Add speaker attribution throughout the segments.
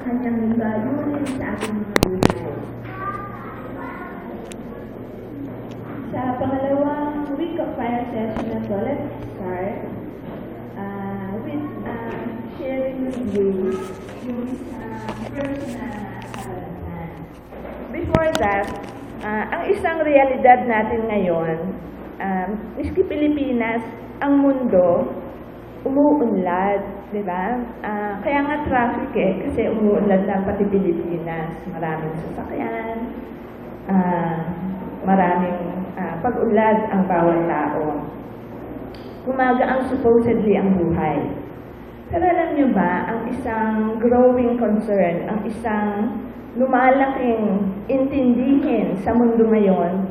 Speaker 1: kanyang layunin sa ating mga buhay. Sa pangalawang week of fire session na to, let's start uh, with uh, sharing with you yung uh, verse na karanasan. Before that, ah, ang isang realidad natin ngayon, um, miski Pilipinas, ang mundo, umuunlad, di ba? Ah, kaya nga traffic eh, kasi umuunlad na pati Pilipinas. Maraming sasakyan, ah, maraming ah, pag-unlad ang bawat tao. Kumaga ang supposedly ang buhay. Pero alam niyo ba, ang isang growing concern, ang isang lumalaking intindihin sa mundo ngayon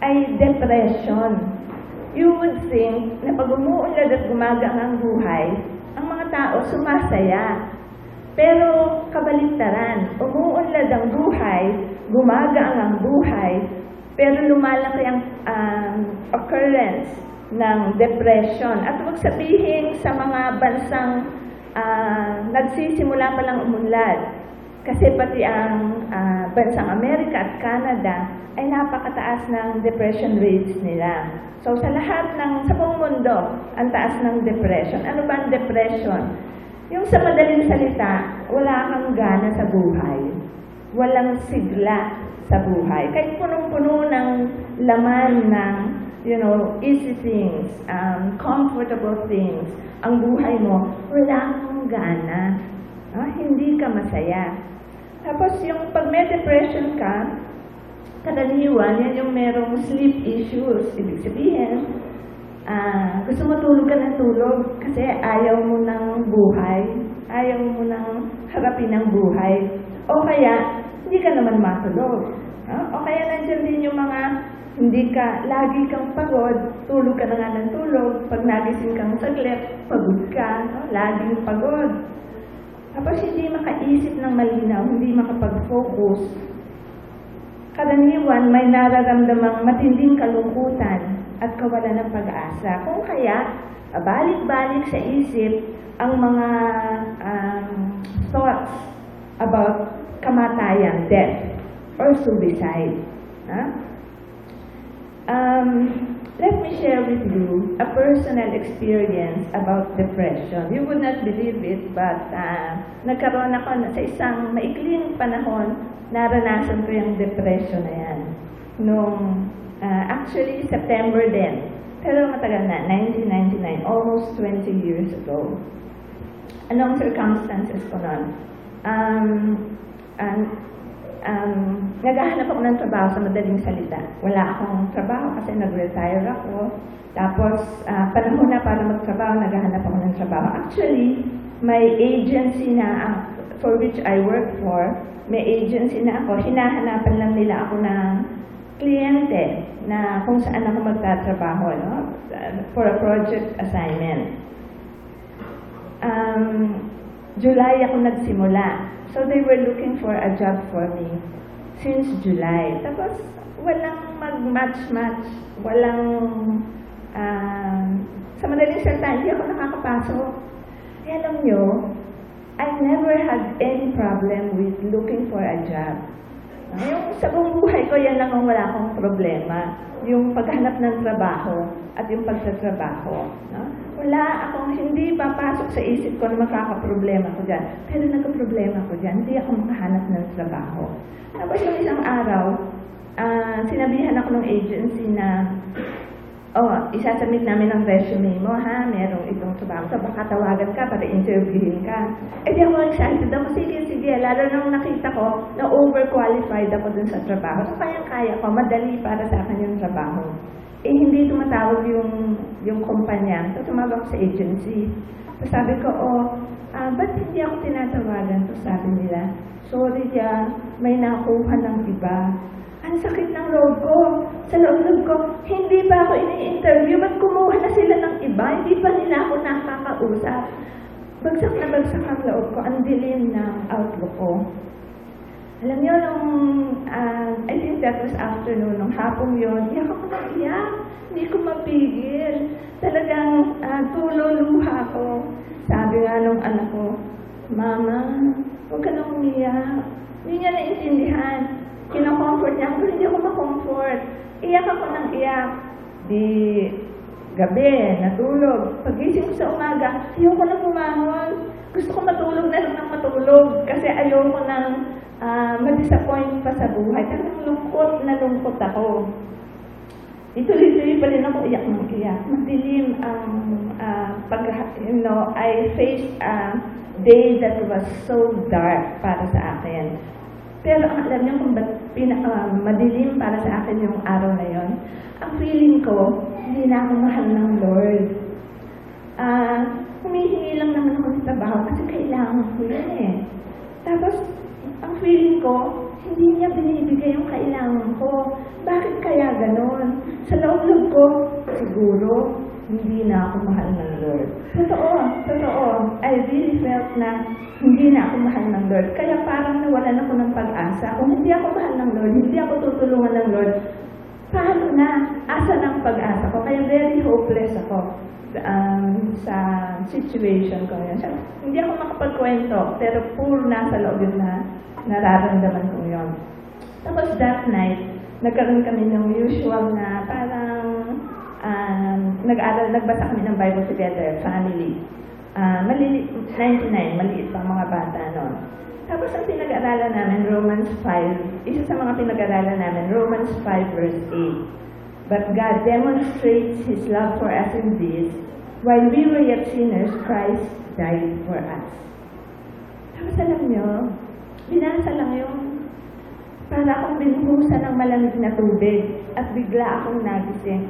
Speaker 1: ay depression. You would think na pag umuunlad at gumagang ang buhay, ang tao sumasaya. Pero kabaliktaran, umuunlad ang buhay, gumagaan ang buhay, pero lumalaki ang um, occurrence ng depression. At huwag sabihin sa mga bansang ah, nagsisimula pa lang umunlad, kasi pati ang ah, bansang Amerika at Canada ay napakataas ng depression rates nila. So sa lahat ng, sa buong mundo, ang taas ng depression. Ano ba ang depression? Yung sa madaling salita, wala kang gana sa buhay. Walang sigla sa buhay. Kahit punong-puno ng laman ng, you know, easy things, um, comfortable things, ang buhay mo, wala kang gana. Ah, hindi ka masaya. Tapos yung pag may depression ka, kadaniwan, yan yung merong sleep issues. Ibig sabihin, ah, gusto mo tulog ka ng tulog kasi ayaw mo ng buhay, ayaw mo ng harapin ng buhay. O kaya, hindi ka naman matulog. Ah, O kaya nandiyan din yung mga hindi ka, lagi kang pagod, tulog ka na nga ng tulog, pag nagising kang saglit, pagod ka, no? laging pagod. Tapos hindi makaisip ng malinaw, hindi makapag-focus. Karaniwan, may nararamdamang matinding kalungkutan at kawalan ng pag-asa. Kung kaya, balik-balik sa isip ang mga um, thoughts about kamatayan, death, or suicide. Ha? Um, let me share with you a personal experience about depression. You would not believe it, but uh, nagkaroon ako na- sa isang maikling panahon, naranasan ko yung depression na yan. Noong, uh, actually, September din. Pero matagal na, 1999, almost 20 years ago. Anong circumstances ko noon? Um, ang um, naghahanap ako ng trabaho sa madaling salita. Wala akong trabaho kasi nag-retire ako. Tapos, ah, panahon na para magtrabaho, naghahanap ako ng trabaho. Actually, may agency na ah, for which I work for, may agency na ako. Hinahanapan lang nila ako ng kliyente na kung saan ako magtatrabaho no? for a project assignment. Um, July ako nagsimula. So they were looking for a job for me since July. Tapos walang mag-match-match, walang ah, sa madaling salita, hindi ako nakakapasok. Kaya alam nyo, I never had any problem with looking for a job. Yung sa buong buhay ko, yan lang ang wala akong problema. Yung paghanap ng trabaho at yung pagtatrabaho. No? Wala akong, hindi papasok sa isip ko na makakaproblema ko dyan. Pero nagka-problema ko dyan, hindi ako makahanap ng trabaho. Tapos yung isang araw, ah, sinabihan ako ng agency na, oh, isasubmit namin ang resume mo, ha? Merong itong trabaho. So, baka tawagan ka para interviewin ka. Eh, di ako excited ako. Sige, sige. Lalo nang nakita ko na overqualified ako dun sa trabaho. So, kayang-kaya ko. Madali para sa akin yung trabaho. Eh, hindi tumatawag yung, yung kumpanya. So, tumawag sa agency. So, sabi ko, oh, ah, ba't hindi ako tinatawagan? So, sabi nila, sorry ya, may nakuha ng iba. Ang sakit ng loob ko. Sa loob-loob ko, hindi pa ako ini-interview. Ba't kumuha na sila ng iba? Hindi pa nila ako nakakausap. Bagsak na bagsak ang loob ko. Ang dilim ng outlook ko. Alam niyo, nung, ah, I think that was afternoon, nung hapong yun, iyak ako na iyak. Hindi ko mapigil. Talagang uh, tulo luha ko. Sabi nga nung anak ko, Mama, huwag ka nang umiyak. Hindi niya naintindihan. Kino-comfort niya ako, hindi ako ma-comfort. Iyak ako ng iyak. Di gabi, natulog. Pagising ko sa umaga, ayoko na bumangon. Gusto ko matulog na lang ng matulog kasi ayoko nang ah, ma-disappoint pa sa buhay. Kasi lungkot na lungkot ako. Ituloy-tuloy pa rin ako iyak ng iyak. Madilim ang ah, pag, you know, I faced a day that was so dark para sa akin. Pero alam niyo kung ba't pinaka madilim para sa akin yung araw na yon, ang feeling ko, hindi na ako mahal ng Lord. Ah, humihingi lang naman ako ng trabaho kasi kailangan ko yun eh. Tapos, ang feeling ko, hindi niya binibigay yung kailangan ko. Bakit kaya ganon? Sa loob-loob ko, siguro, hindi na ako mahal ng Lord. Totoo, totoo. I really felt na hindi na ako mahal ng Lord. Kaya parang nawalan ako ng pag-asa. Kung hindi ako mahal ng Lord, hindi ako tutulungan ng Lord, paano na? Asa ng pag-asa ko? Kaya very hopeless ako um, sa situation ko. So, hindi ako makapagkwento, pero puro nasa loob yun na nararamdaman ko yun. Tapos that night, nagkaroon kami ng usual na parang um, nag-aral, nagbasa kami ng Bible together, family. Ah, malili, 99, maliit pa mga bata noon. Tapos ang pinag-aralan namin, Romans 5, isa sa mga pinag-aralan namin, Romans 5 verse 8. But God demonstrates His love for us in this, while we were yet sinners, Christ died for us. Tapos alam nyo, binasa lang yung para akong binuhusan ng malamig na tubig at bigla akong nagising.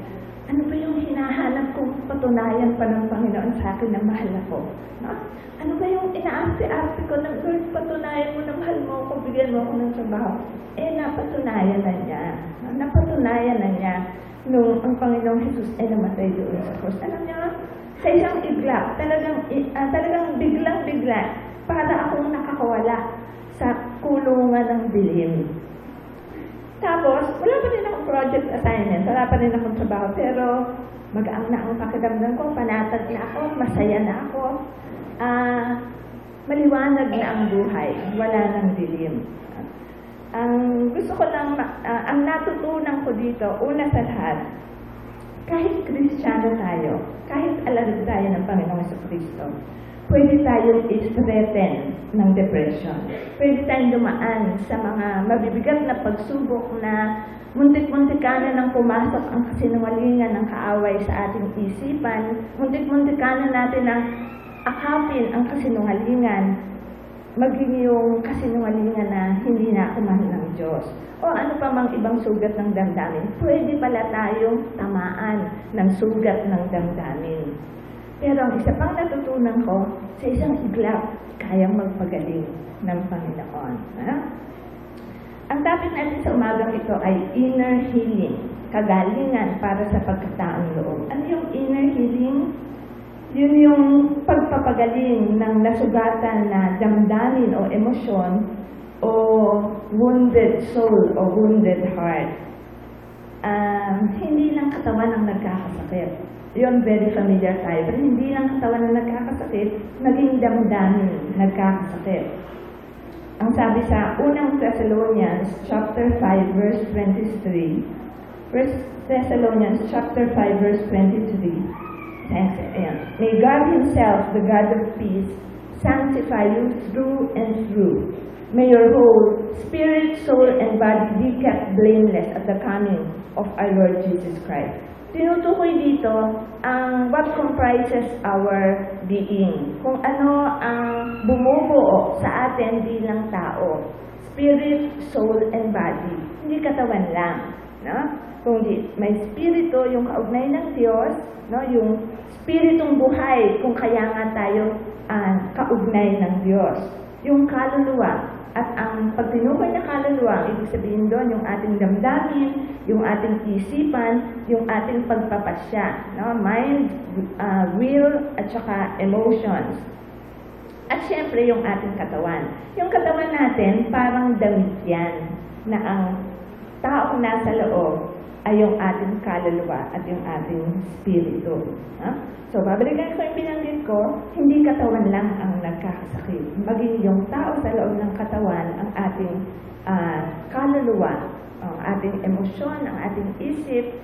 Speaker 1: Ano ba yung hinahanap kong patunayan pa ng Panginoon sa akin na mahal ako? No? Ano ba yung inaarte-arte ko ng Lord, patunayan mo na mahal mo ako, bigyan mo ako ng trabaho? Eh, napatunayan na niya. No? Napatunayan na niya nung ang Panginoong Jesus ay namatay doon sa cross. Alam niyo, sa isang igla, talagang, ah, talagang biglang-bigla, para akong nakakawala sa kulungan ng dilim. Tapos, wala pa rin akong project assignment, wala pa rin akong trabaho, pero magaang na ang pakiramdam ko, panatag na ako, masaya na ako, ah, maliwanag na ang buhay, wala nang dilim. Ang gusto ko lang, ah, ang natutunan ko dito, una sa lahat, kahit Kristiyano tayo, kahit alagad tayo ng Panginoong sa Kristo, pwede tayong i-threaten ng depression. Pwede tayong dumaan sa mga mabibigat na pagsubok na muntik-muntikanan ng pumasok ang kasinungalingan ng kaaway sa ating isipan, muntik-muntikanan natin ang akapin ang kasinungalingan, maging yung kasinungalingan na hindi na ako mahal ng Diyos. O ano pa mang ibang sugat ng damdamin, pwede pala tayong tamaan ng sugat ng damdamin. Pero ang isa pang natutunan ko, sa isang iglap, kayang magpagaling ng Panginoon. Ha? Ang topic natin sa umagang ito ay inner healing, kagalingan para sa pagkataong loob. Ano yung inner healing? Yun yung pagpapagaling ng nasugatan na damdamin o emosyon o wounded soul o wounded heart. Um, hindi lang katawan ang nagkakasakit. Yun, very familiar tayo. Pero hindi lang katawan ang nagkakasakit, naging damdamin nagkakasakit. Ang sabi sa unang Thessalonians chapter 5 verse 23, First Thessalonians chapter 5 verse 23. Ayan. May God Himself, the God of peace, sanctify you through and through. May your whole spirit, soul, and body be kept blameless at the coming of our Lord Jesus Christ. Tinutukoy dito ang what comprises our being. Kung ano ang bumubuo sa atin bilang tao. Spirit, soul, and body. Hindi katawan lang. No? Kung di, may spirito, yung kaugnay ng Diyos, no? yung spiritong buhay, kung kaya nga tayo ah, kaugnay ng Diyos. Yung kaluluwa, at ang pag tinukoy na kaluluwa, ibig sabihin doon yung ating damdamin, yung ating isipan, yung ating pagpapasya, no? mind, uh, will, at saka emotions. At syempre, yung ating katawan. Yung katawan natin, parang damit yan, na ang taong nasa loob ay yung ating kaluluwa at yung ating spirito. Ha? So, babalikan ko yung binanggit ko, hindi katawan lang ang nagkakasakit. Maging yung tao sa loob ng katawan, ang ating ah, kaluluwa, ang ating emosyon, ang ating isip,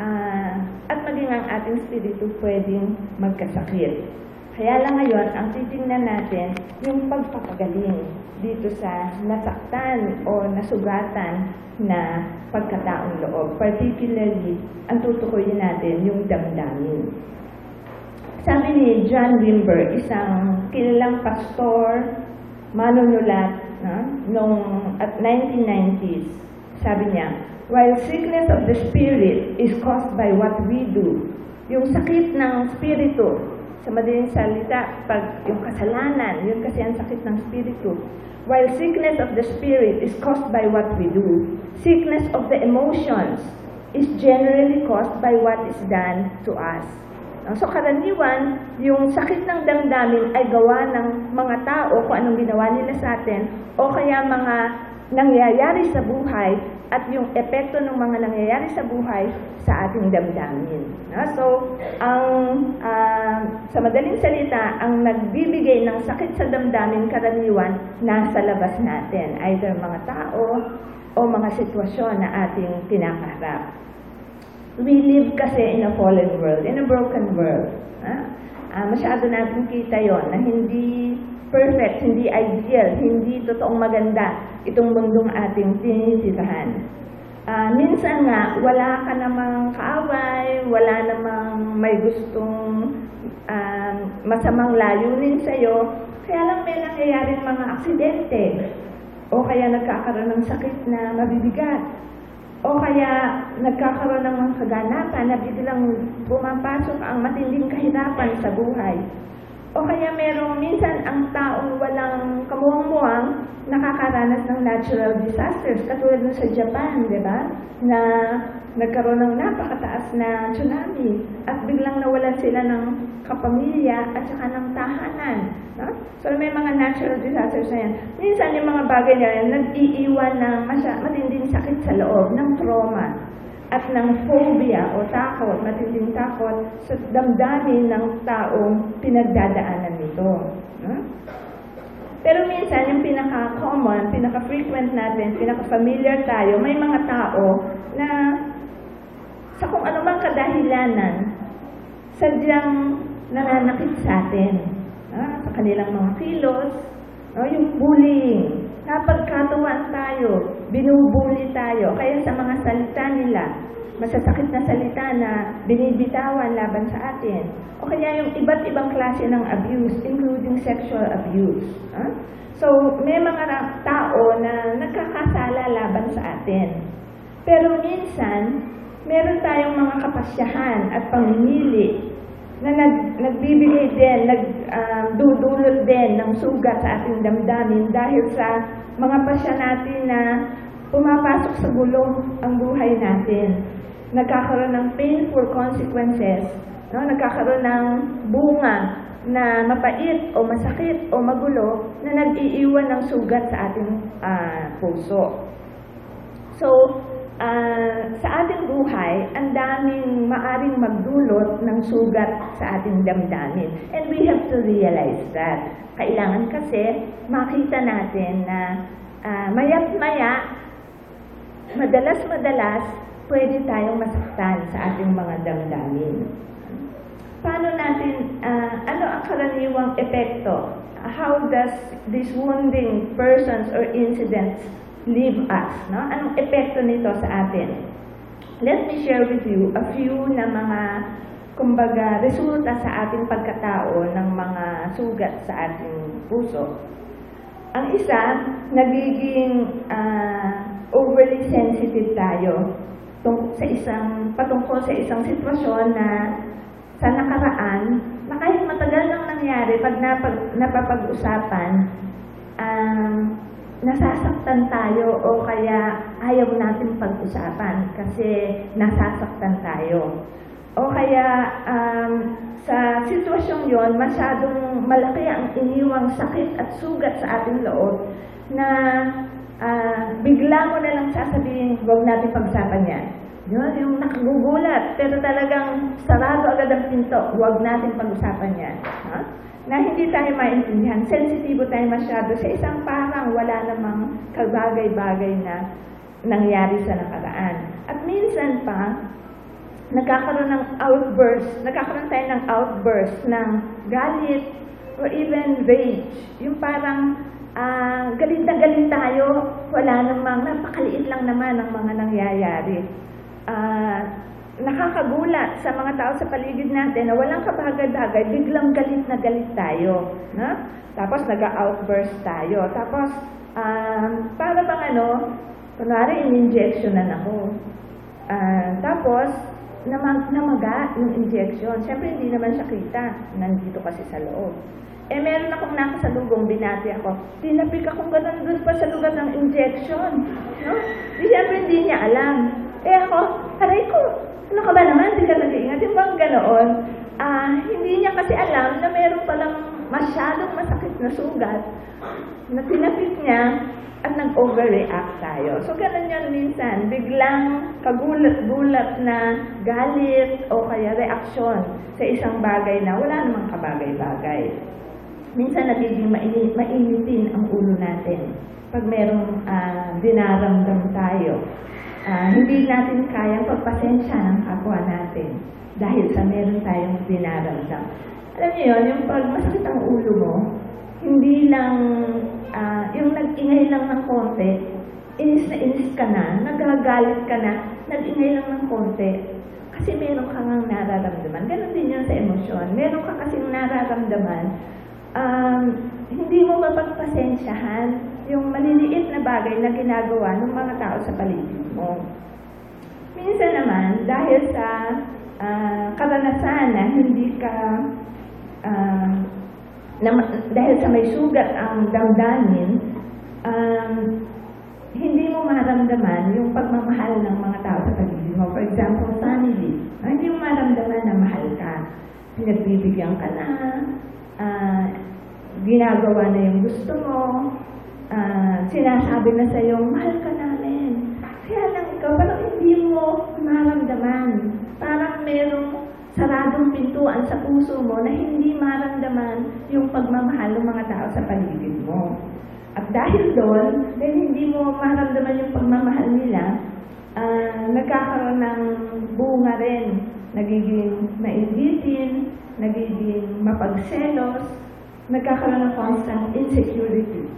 Speaker 1: ah, at maging ang ating spirito pwedeng magkasakit. Kaya lang ngayon, ang titingnan natin, yung pagpapagaling dito sa nasaktan o nasugatan na pagkataong loob. Particularly, ang tutukoyin natin yung damdamin. Sabi ni John Wimber, isang kilalang pastor, manunulat, na, nung at 1990s, sabi niya, While sickness of the spirit is caused by what we do, yung sakit ng spirito, sa madaling salita, pag yung kasalanan, yun kasi ang sakit ng spirito. While sickness of the spirit is caused by what we do, sickness of the emotions is generally caused by what is done to us. No? So karaniwan, yung sakit ng damdamin ay gawa ng mga tao kung anong ginawa nila sa atin o kaya mga nangyayari sa buhay at yung epekto ng mga nangyayari sa buhay sa ating damdamin. No? So, ang ah, sa madaling salita, ang nagbibigay ng sakit sa damdamin karaniwan nasa labas natin, either mga tao o mga sitwasyon na ating kinakaharap we live kasi in a fallen world, in a broken world. Ha? Ah, masyado natin kita yon na hindi perfect, hindi ideal, hindi totoong maganda itong mundong ating tinitirahan. Ah, minsan nga, wala ka namang kaaway, wala namang may gustong ah, masamang layunin sa'yo, kaya lang may nangyayaring mga aksidente, o kaya nagkakaroon ng sakit na mabibigat, o kaya nagkakaroon ng mga kaganapan na biglang pumapasok ang matinding kahirapan sa buhay. O kaya merong minsan ang taong walang kamuwang-muwang nakakaranas ng natural disasters, katulad ng sa Japan, di ba? Na nagkaroon ng napakataas na tsunami at biglang nawalan sila ng kapamilya at saka ng tahanan. No? So may mga natural disasters na yan. Minsan yung mga bagay na yan, nag-iiwan ng masya, matinding sakit sa loob, ng trauma at ng phobia o takot, matinding takot sa damdamin ng taong pinagdadaanan nito. No? Pero minsan, yung pinaka-common, pinaka-frequent natin, pinaka-familiar tayo, may mga tao na sa kung ano mang kadahilanan, sadyang nananakit sa atin. Ah, sa kanilang mga kilos, no, yung bullying, napagkatuwaan tayo, binubuli tayo, kaya sa mga salita nila, masasakit na salita na binibitawan laban sa atin. O kaya yung iba't ibang klase ng abuse, including sexual abuse. Ah? So, may mga tao na nagkakasala laban sa atin. Pero minsan, meron tayong mga kapasyahan at pamimili na nag, nagbibigay din, nagdudulot din ng sugat sa ating damdamin dahil sa mga pasya natin na pumapasok sa gulong ang buhay natin. Nagkakaroon ng painful consequences, no? nagkakaroon ng bunga na mapait o masakit o magulo na nag-iiwan ng sugat sa ating ah, puso. So, ah, sa ating buhay, ang daming maaring magdulot ng sugat sa ating damdamin. And we have to realize that. Kailangan kasi makita natin na ah, maya't maya, madalas-madalas, pwede tayong masaktan sa ating mga damdamin. Paano natin, ah, ano ang karaniwang epekto? How does these wounding persons or incidents leave us? No? Anong epekto nito sa atin? Let me share with you a few na mga, kumbaga, resulta sa ating pagkatao ng mga sugat sa ating puso. Ang isa, nagiging ah, overly sensitive tayo sa isang, patungkol sa isang sitwasyon na sa nakaraan, na kahit matagal nang nangyari, pag napag, napapag-usapan, um, nasasaktan tayo o kaya ayaw natin pag-usapan kasi nasasaktan tayo. O kaya um, sa sitwasyong yon masyadong malaki ang iniwang sakit at sugat sa ating loob na ah, bigla mo na lang sasabihin, huwag natin pag-usapan yan. Yun, yung nakagugulat, pero talagang sarado agad ang pinto. Huwag natin pag-usapan yan. Ha? Na hindi tayo maintindihan, sensitibo tayo masyado sa isang parang wala namang kabagay-bagay na nangyari sa nakaraan. At minsan pa, nagkakaroon ng outburst, nagkakaroon tayo ng outburst ng galit or even rage. Yung parang ah, galit na galit tayo, wala namang, napakaliit lang naman ang mga nangyayari. Ah, nakakagulat sa mga tao sa paligid natin na walang kabagay-bagay, biglang galit na galit tayo. Na? Tapos nag-outburst tayo. Tapos, um, para bang ano, kunwari in-injectionan ako. Ah, tapos, namag namaga yung injection. Siyempre, hindi naman siya kita. Nandito kasi sa loob. Eh, meron akong nakasalubong, binati ako. Tinapik akong ganun doon pa sa lugar ng injection. No? Di siyempre, hindi niya alam. Eh ako, aray ko, ano ka ba naman? Hindi ka nag-iingat. Yung bang ganoon, ah, hindi niya kasi alam na meron palang masyadong masakit na sugat na tinapik niya at nag-overreact tayo. So, ganun yun minsan. Biglang kagulat-gulat na galit o kaya reaksyon sa isang bagay na wala namang kabagay-bagay. Minsan nagiging mainit, mainitin ang ulo natin pag merong ah, dinaramdam tayo. Ah, hindi natin kayang pagpasensya ng kapwa natin dahil sa meron tayong dinaramdam. Alam niyo yun, yung pag masakit ang ulo mo, hindi lang, ah, yung nag-ingay lang ng konti, inis na inis ka na, nagagalit ka na, nag-ingay lang ng konti, kasi meron ka ngang nararamdaman. Ganon din yun sa emosyon. Meron ka kasing nararamdaman, um, hindi mo mapagpasensyahan yung maliliit na bagay na ginagawa ng mga tao sa paligid mo. Minsan naman, dahil sa ah, karanasan na hindi ka ah, na, dahil sa may sugat ang damdamin, um, hindi mo maramdaman yung pagmamahal ng mga tao sa paligid mo. For example, family. Ah, hindi mo maramdaman na mahal ka. Pinagbibigyan ka na, ah, ginagawa na yung gusto mo, ah, sinasabi na sa'yo, mahal ka namin. Kaya lang ikaw, parang hindi mo maramdaman. Parang merong saradong pintuan sa puso mo na hindi maramdaman yung pagmamahal ng mga tao sa paligid mo. At dahil doon, dahil hindi mo maramdaman yung pagmamahal nila, ah, nagkakaroon ng bunga rin. Nagiging maigitin, nagiging mapagselos, nagkakaroon ng constant insecurity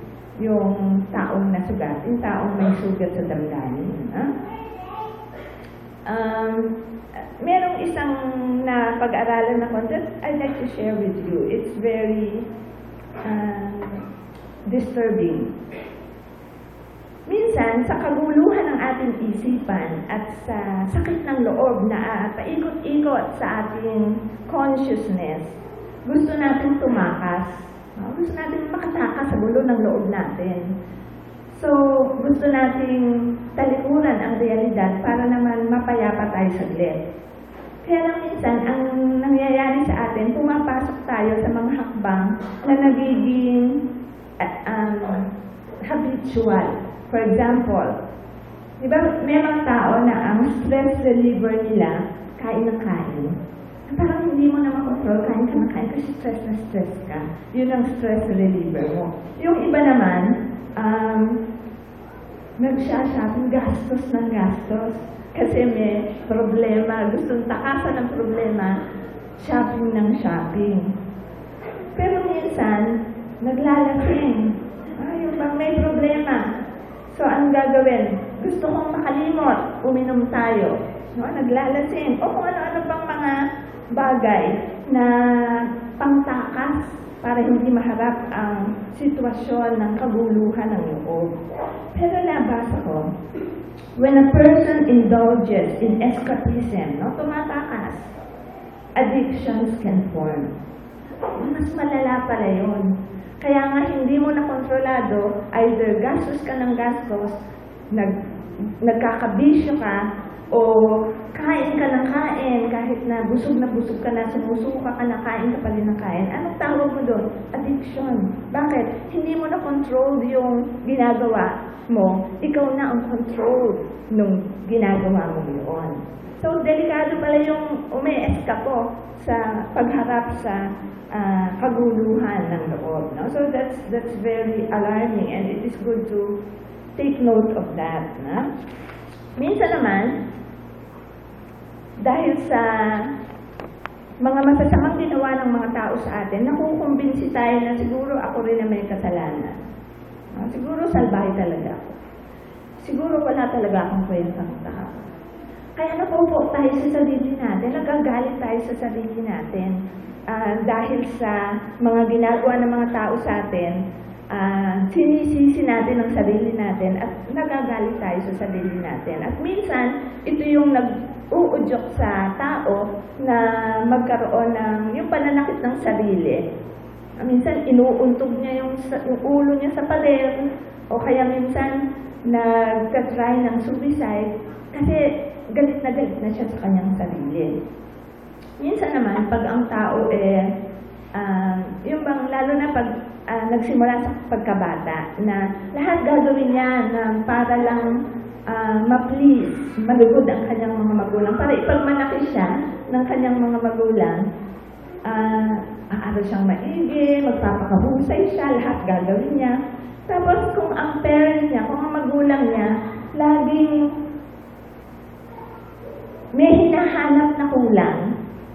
Speaker 1: yung taong nasugat, yung taong may sugat sa damdamin. Ha? Um, merong isang na pag-aralan na content I'd like to share with you. It's very um, disturbing. Minsan, sa kaguluhan ng ating isipan at sa sakit ng loob na uh, paikot-ikot sa ating consciousness, gusto natin tumakas. No? Gusto natin makatakas sa gulo ng loob natin. So, gusto nating talikuran ang realidad para naman mapayapa tayo saglit. Kaya lang minsan, ang nangyayari sa atin, pumapasok tayo sa mga hakbang na nagiging uh, um, habitual. For example, di ba may mga tao na ang stress reliever nila, kain ng kain. Parang hindi mo na makontrol, kain ka ng kain kasi stress na stress ka. Yun ang stress reliever mo. Yung iba naman, um, nagsashopping, gastos ng gastos. Kasi may problema, gustong takasan ng problema, shopping ng shopping. Pero minsan, naglalasing. Ah, yung bang may problema. So, ang gagawin? Gusto kong makalimot, uminom tayo. No, naglalasing. O kung ano-ano pang mga bagay na pangtakas para hindi maharap ang sitwasyon ng kaguluhan ng loob. Pero nabasa ko, when a person indulges in escapism, no, tumatakas, addictions can form. Mas malala pala yun. Kaya nga hindi mo na kontrolado, either gastos ka ng gastos, nag, nagkakabisyo ka, o kain ka ng kain, kahit na busog na busog ka na, sumusuka ka na, kain ka pa rin ng kain. Anong tawag mo doon? Addiction. Bakit? Hindi mo na control yung ginagawa mo, ikaw na ang control nung ginagawa mo yun. So, delikado pala yung umes ka po sa pagharap sa ah, kaguluhan ng loob. No? So, that's, that's very alarming and it is good to take note of that. Na? Minsan naman, dahil sa mga masasamang ginawa ng mga tao sa atin, nakukumbinsi tayo na siguro ako rin na may kasalanan. Ah, siguro salbahe talaga ako. Siguro wala talaga akong kwentang tao. Kaya napupo tayo sa sarili natin, nagagalit tayo sa sarili natin ah, dahil sa mga ginagawa ng mga tao sa atin, ah, sinisisi natin ang sarili natin at nagagalit tayo sa sarili natin. At minsan, ito yung nag-uudyok sa tao na magkaroon ng yung pananakit ng sarili. Ah, Minsan, inuuntog niya yung, yung ulo niya sa pader o kaya minsan, nagtatry ng suicide kasi galit na galit na siya sa kanyang sarili. Minsan naman, pag ang tao eh, ah, yung bang, lalo na pag ah, nagsimula sa pagkabata, na lahat gagawin niya na para lang ah, ma-please, malugod ang kanyang mga magulang. Para ipagmalaki siya ng kanyang mga magulang, ah, aaral siyang maigi, magpapakahusay siya, lahat gagawin niya. Tapos kung ang parent niya, kung ang magulang niya, laging may hinahanap na kulang.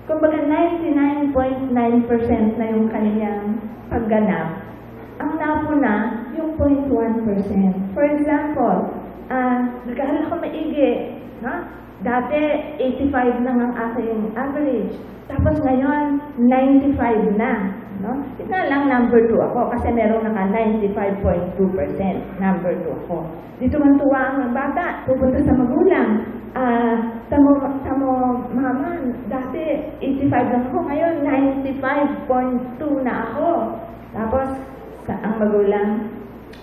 Speaker 1: Kumbaga 99.9% na yung kanyang pagganap. Ang napuna, yung 0.1%. For example, ah, nag-aaral ako maigi. No? Dati, 85 lang ang aking average. Tapos ngayon, 95 na. No? Ito lang, number 2 ako kasi meron naka 95.2%. Number 2 ako. Dito man tuwa ang bata, pupunta sa magulang. Ah, tamo, tamo, mama, dati 85 lang ako, ngayon 95.2 na ako. Tapos, sa, ang magulang,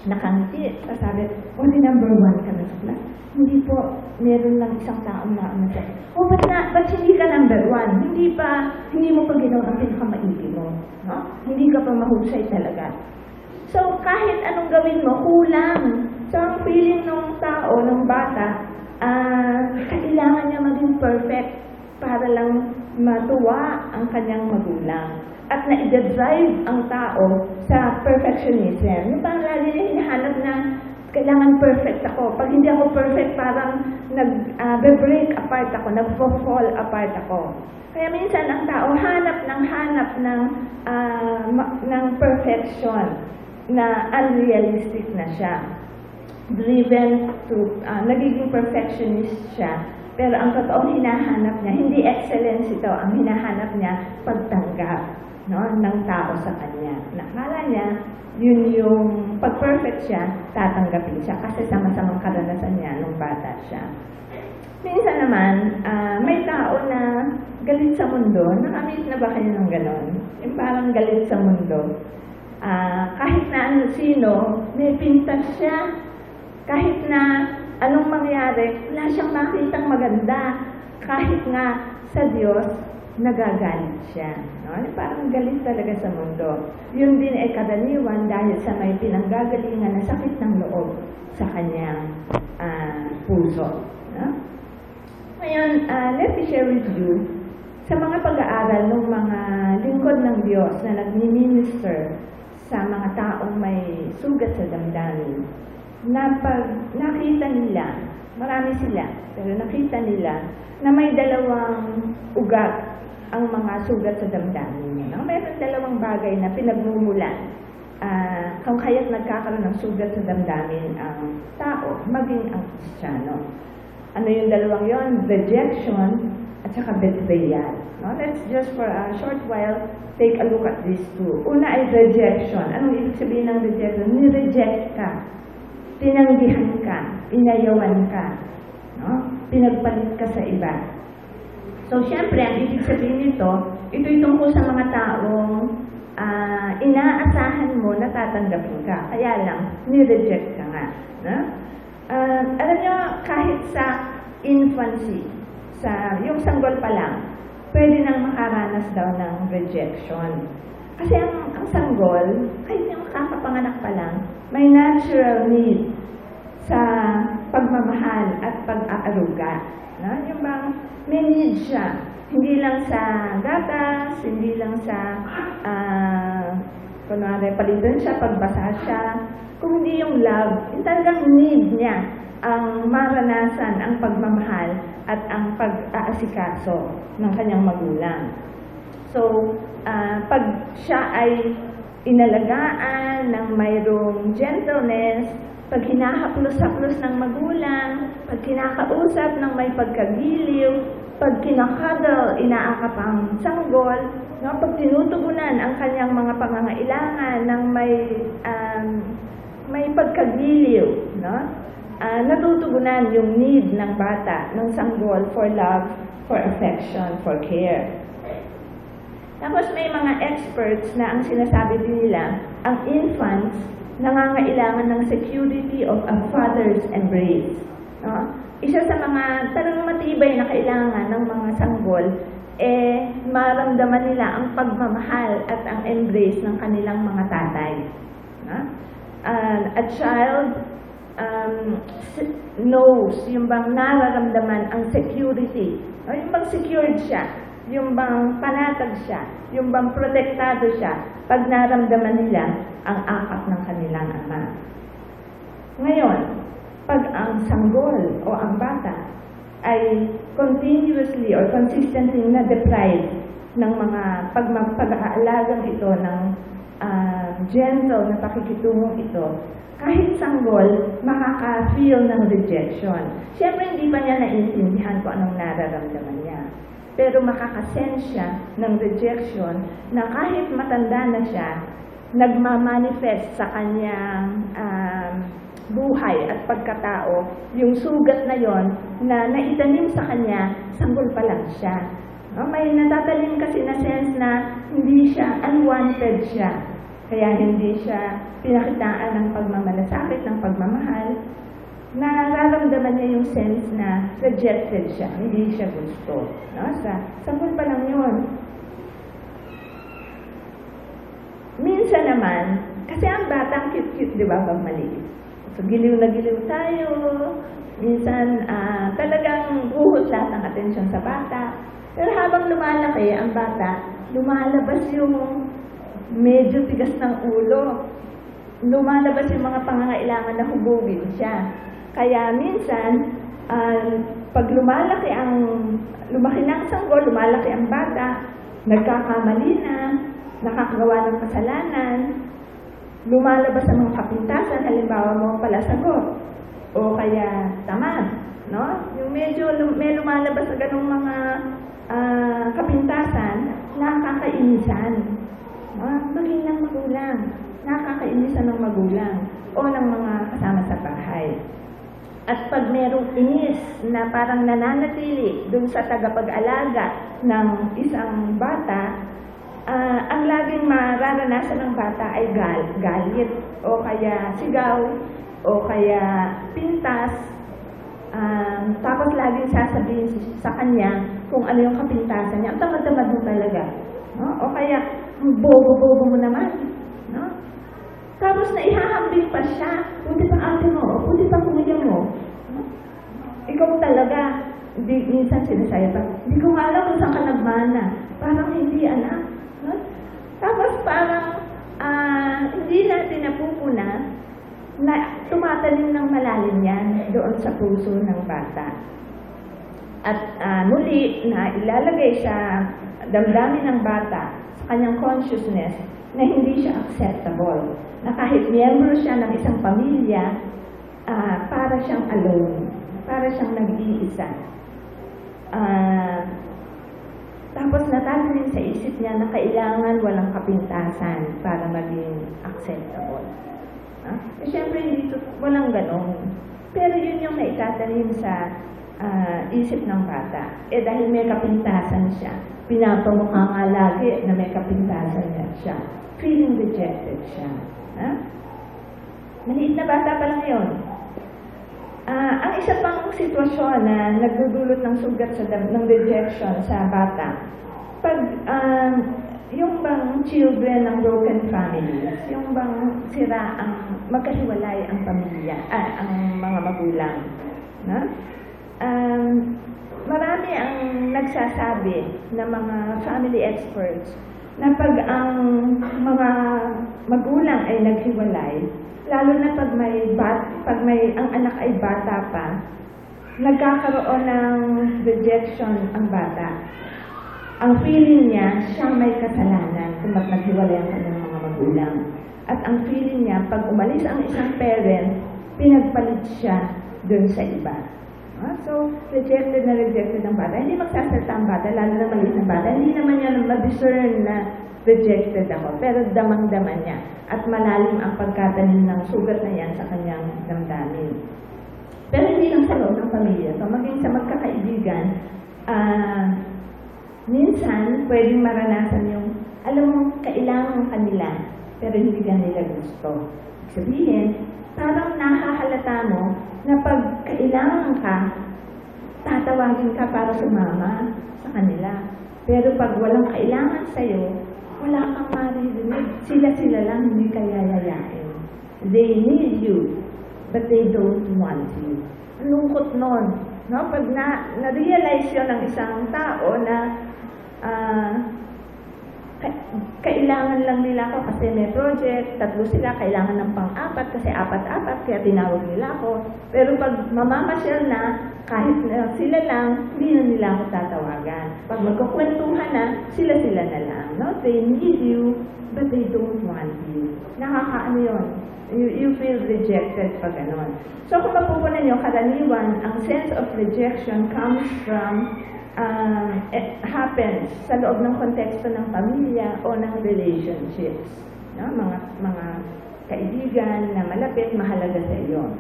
Speaker 1: nakangiti. Tapos sabi, o di number one ka na sa class. Hindi po, meron lang isang taong na ano siya. O ba't na, ba't hindi ka number one? Hindi pa, hindi mo pa ginawa ang pinakamaigi mo. No? Hindi ka pa mahusay talaga. So, kahit anong gawin mo, kulang. So, ang feeling ng tao, ng bata, ah, kailangan niya maging perfect para lang matuwa ang kanyang magulang. At na-drive ang tao sa perfectionism. Yung parang lagi niya hinahanap na kailangan perfect ako. Pag hindi ako perfect, parang nag-break apart ako, nag-fall apart ako. Kaya minsan ang tao hanap ng hanap ng, ah, ma- ng perfection na unrealistic na siya. Driven to, ah, nagiging perfectionist siya. Pero ang totoong hinahanap niya, hindi excellence ito, ang hinahanap niya, pagtanggap no, ng tao sa kanya. Nakala niya, yun yung pag-perfect siya, tatanggapin siya kasi sama-samang karanasan niya nung bata siya. Minsan naman, ah, may tao na galit sa mundo. Nakamit na ba kayo ng ganon? Yung parang galit sa mundo. Ah, kahit na ano sino, may pintas siya. Kahit na anong mangyari, wala siyang makitang maganda. Kahit nga sa Diyos, nagagalit siya. No? Parang galit talaga sa mundo. Yun din ay kadaliwan dahil sa may pinanggagalingan na sakit ng loob sa kanyang ah, puso. No? Ngayon, ah, let me share with you sa mga pag-aaral ng mga lingkod ng Diyos na nagmi-minister sa mga taong may sugat sa damdamin, na pag nakita nila, marami sila, pero nakita nila na may dalawang ugat ang mga sugat sa damdamin niya. No? Meron dalawang bagay na pinagmumulan ah, kung kaya't nagkakaroon ng sugat sa damdamin ang tao, maging ang Kristiyano. Ano yung dalawang yon? Rejection at saka betrayal. No? Let's just for a short while take a look at these two. Una ay rejection. Anong ibig sabihin ng rejection? Ni-reject ka. Tinanggihan ka. Inayawan ka. No? Pinagpalit ka sa iba. So, syempre, ang ibig sabihin nito, ito'y tungkol sa mga taong ah, inaasahan mo na tatanggapin ka. Kaya lang, ni-reject ka nga. No? Ah, alam nyo, kahit sa infancy, sa yung sanggol pa lang, pwede nang makaranas daw ng rejection. Kasi ang, ang sanggol, kahit yung kakapanganak pa lang, may natural need pagmamahal at pag-aaruga. No? Yung bang may need siya. Hindi lang sa gatas, hindi lang sa, ah, kunwari, palitan siya, pagbasa siya, kundi yung love, yung talagang need niya ang maranasan ang pagmamahal at ang pag-aasikaso ng kanyang magulang. So, ah, pag siya ay inalagaan ng mayroong gentleness, pag hinahaplos-haplos ng magulang, pag kinakausap ng may pagkagiliw, pag kinakadal, inaakap ang sanggol, no? pag tinutugunan ang kanyang mga pangangailangan ng may um, may pagkagiliw, no? Ah, natutugunan yung need ng bata, ng sanggol for love, for affection, for care. Tapos may mga experts na ang sinasabi nila, ang infants nangangailangan ng security of a father's embrace. No? Isa sa mga talagang matibay na kailangan ng mga sanggol, eh, maramdaman nila ang pagmamahal at ang embrace ng kanilang mga tatay. No? Uh, a child um, knows, yung bang nararamdaman ang security, o yung bang secured siya, yung bang panatag siya, yung bang protektado siya, pag naramdaman nila ang akap ng kanilang ama. Ngayon, pag ang sanggol o ang bata ay continuously or consistently na-deprive ng mga pagma- pag-aalagang ito ng ah, gentle na pakikitungong ito, kahit sanggol, makaka-feel ng rejection. Siyempre, hindi pa niya naiintindihan kung anong nararamdaman niya. Pero makakasense siya ng rejection na kahit matanda na siya, nagmamanifest sa kanyang um, buhay at pagkatao, yung sugat na yon na naitanim sa kanya, sanggol pa lang siya. No? May natatalim kasi na sense na hindi siya, unwanted siya. Kaya hindi siya pinakitaan ng pagmamalasakit, ng pagmamahal. Nararamdaman niya yung sense na rejected siya, hindi siya gusto. No? Sa, sanggol pa lang yun. Minsan naman, kasi ang batang cute-cute, di ba, pag maliit. So, giliw na giliw tayo. Minsan, ah, talagang buhos lahat ng atensyon sa bata. Pero habang lumalaki ang bata, lumalabas yung medyo tigas ng ulo. Lumalabas yung mga pangangailangan na hubugin siya. Kaya minsan, ah, pag lumalaki ang, lumaki na ang sanggol, lumalaki ang bata, nagkakamali na, nakakagawa ng kasalanan, lumalabas ang mga kapintasan, halimbawa mo pala sagot, o kaya tamad, no? Yung medyo lum- may lumalabas sa ganung mga ah, kapintasan, nakakainisan. Ah, maging ng magulang, nakakainisan ng magulang o ng mga kasama sa bahay. At pag merong inis na parang nananatili dun sa tagapag-alaga ng isang bata, ah, ang laging mararanasan ng bata ay gal galit o kaya sigaw o kaya pintas. Um, tapos laging sasabihin sa kanya kung ano yung kapintasan niya. Ang tamad-tamad mo talaga. No? O kaya, "Ang bobo-bobo mo naman. No? Tapos na ihahambing pa siya. Puti pa ate mo, o puti pa kuya mo. Ikaw talaga, hindi, minsan sinasayo pa, hindi ko alam kung saan ka nagmana. Parang hindi, anak. No? Tapos parang ah, hindi natin napupuna na tumatalim ng malalim yan doon sa puso ng bata. At ah, muli, na ilalagay sa damdamin ng bata sa kanyang consciousness na hindi siya acceptable. Na kahit miyembro siya ng isang pamilya, ah, para siyang alone. Para siyang nag-iisa. Ah, tapos natatanim sa isip niya na kailangan walang kapintasan para maging acceptable. Ah, eh, Siyempre, hindi to, walang ganon. Pero yun yung naitatanim sa ah, isip ng bata. Eh dahil may kapintasan siya, pinapamukha nga lagi na may kapintasan niya siya. Feeling rejected siya. Ha? Maliit na bata pa lang yun. Ah, ang isa pang sitwasyon na nagdudulot ng sugat sa dam- ng rejection sa bata, pag um, yung bang children ng broken families, yung bang sira ang magkahiwalay ang pamilya, ah, ang mga magulang. Na? Um, marami ang nagsasabi na mga family experts na pag ang mga magulang ay naghiwalay, lalo na pag may bat, pag may ang anak ay bata pa, nagkakaroon ng rejection ang bata. Ang feeling niya, siya may kasalanan kung ba't naghiwalay ang kanyang mga magulang. At ang feeling niya, pag umalis ang isang parent, pinagpalit siya dun sa iba. Ah, so, rejected na rejected ang bata. Hindi magsasalita ang bata, lalo na maliit na bata. Hindi naman niya ma-discern na rejected ako. Pero damang-daman niya. At malalim ang pagkatanim ng sugat na yan sa kanyang damdamin. Pero hindi lang sa loob ng pamilya. So, maging sa magkakaibigan, ah, minsan, pwedeng maranasan yung, alam mo, kailangan kanila, pero hindi ka nila gusto. Sabihin, parang nakahalata mo na pag kailangan ka, tatawagin ka para sumama sa kanila. Pero pag walang kailangan sa'yo, wala kang maririnig. Sila-sila lang, hindi ka yayayain. They need you, but they don't want you. Lungkot nun. No? Pag na, na-realize yun ng isang tao na ka- kailangan lang nila ako kasi may project, tatlo sila, kailangan ng pang-apat kasi apat-apat, kaya tinawag nila ako. Pero pag mamamasyal na, kahit na sila lang, hindi na nila ako tatawagan. Pag magkukwentuhan na, sila-sila na lang. No? They need you, but they don't want you. Nakakaano yun? You, you feel rejected pag ganon. So kung mapupunan nyo, karaniwan, ang sense of rejection comes from uh, it happens sa loob ng konteksto ng pamilya o ng relationships. No? Mga, mga kaibigan na malapit, mahalaga sa iyo.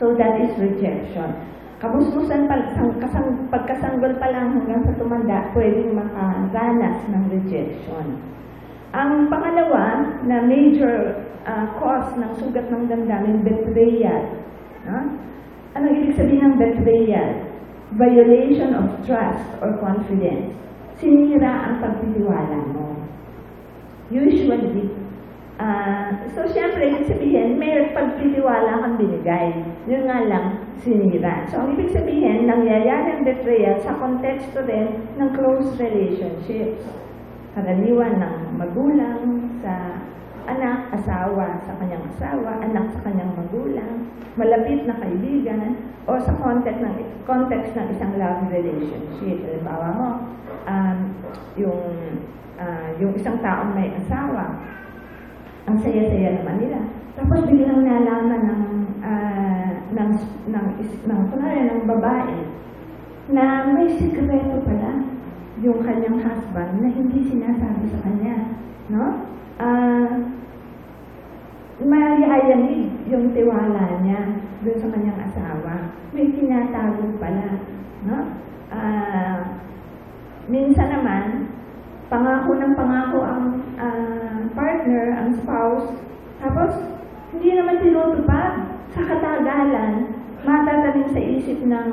Speaker 1: So that is rejection. Kamusmusan pa, sang, kasang, pagkasanggol pa lang hanggang sa tumanda, pwedeng makaranas ng rejection. Ang pangalawa na major uh, cause ng sugat ng damdamin, betrayal. No? Anong ibig sabihin ng betrayal? Violation of trust or confidence. Sinira ang pagtitiwala mo. Usually, ah, so siyempre, ibig sabihin, may pagtitiwala kang binigay. Yun nga lang, sinira. So, ang ibig sabihin, nangyayari ang betrayal sa konteksto din ng close relationships. Karaniwan ng magulang sa anak, asawa sa kanyang asawa, anak sa kanyang magulang, malapit na kaibigan, o sa context ng, context ng isang love relationship. Halimbawa mo, um, yung, ah, yung isang taong may asawa, ang saya-saya naman nila. Tapos biglang nalaman ng, ah, ng, ng, ng, kunwari, ng babae, na may sikreto pala yung kanyang husband na hindi sinasabi sa kanya. No? Ah, mayayanig yung tiwala niya doon sa kanyang asawa. May tinatago pala. No? Ah, minsan naman, pangako ng pangako ang ah, partner, ang spouse, tapos hindi naman tinutupad. Sa katagalan, matatanim sa isip ng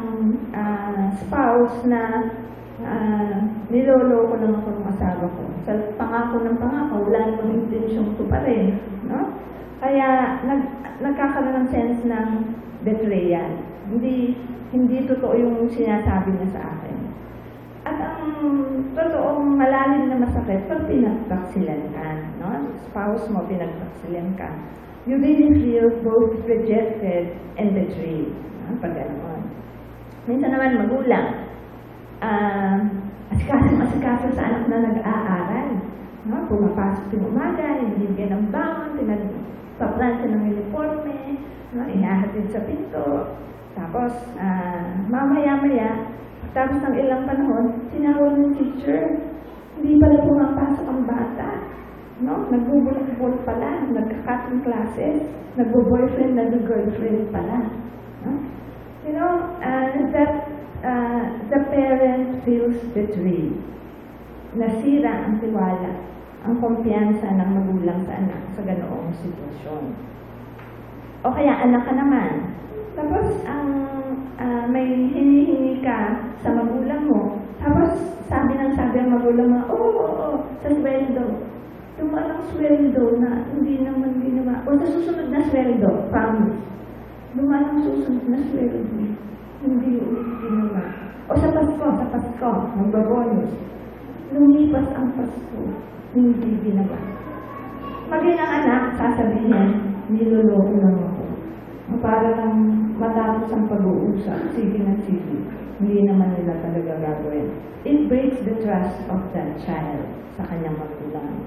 Speaker 1: ah, spouse na ah, niloloko lang ako ng asawa ko. Sa pangako ng pangako, wala namang intensyong tuparin. No? Kaya nag, nagkakaroon ng sense ng betrayal. Hindi hindi totoo yung sinasabi niya sa akin. At ang totoong malalim na masakit, pag pinagtaksilan ka, no? spouse mo, pinagtaksilan ka, you really feel both rejected and betrayed. No? Pag ganoon. Minsan naman magulang, ah, asikaso asikaso sa anak na nag-aaral. No? Pumapasok yung umaga, binibigyan ng bangon, pinagpaplanta ng uniforme, no? inahatid sa pinto. Tapos, ah, mamaya-maya, tapos ng ilang panahon, tinawag ng teacher, hindi pala pumapasok ang bata. No? Nagbubulok-bulok pala, nagka-cut ng classes, nagbo-boyfriend, nag-girlfriend pala. No? You know, uh, that uh, the parent feels betrayed. Nasira ang tiwala, ang kumpiyansa ng magulang sa anak sa ganoong sitwasyon. O kaya anak ka naman. Tapos ang ah, may hinihingi ka sa magulang mo. Tapos sabi ng sabi ng magulang mo, oo, oo, oo, sa sweldo. Tumalang sweldo na hindi naman ginawa. O sa susunod na sweldo, promise. Lumalang susunod na sweldo. Hindi ginawa. O sa Pasko, sa Pasko, magbabonus. Lumipas ang Pasko, hindi ginawa. Maging ang anak, sasabihin, niloloko lang ako. Para lang matapos ang pag-uusap, sige na sige. Hindi naman nila talaga gagawin. It breaks the trust of that child sa kanyang magulang.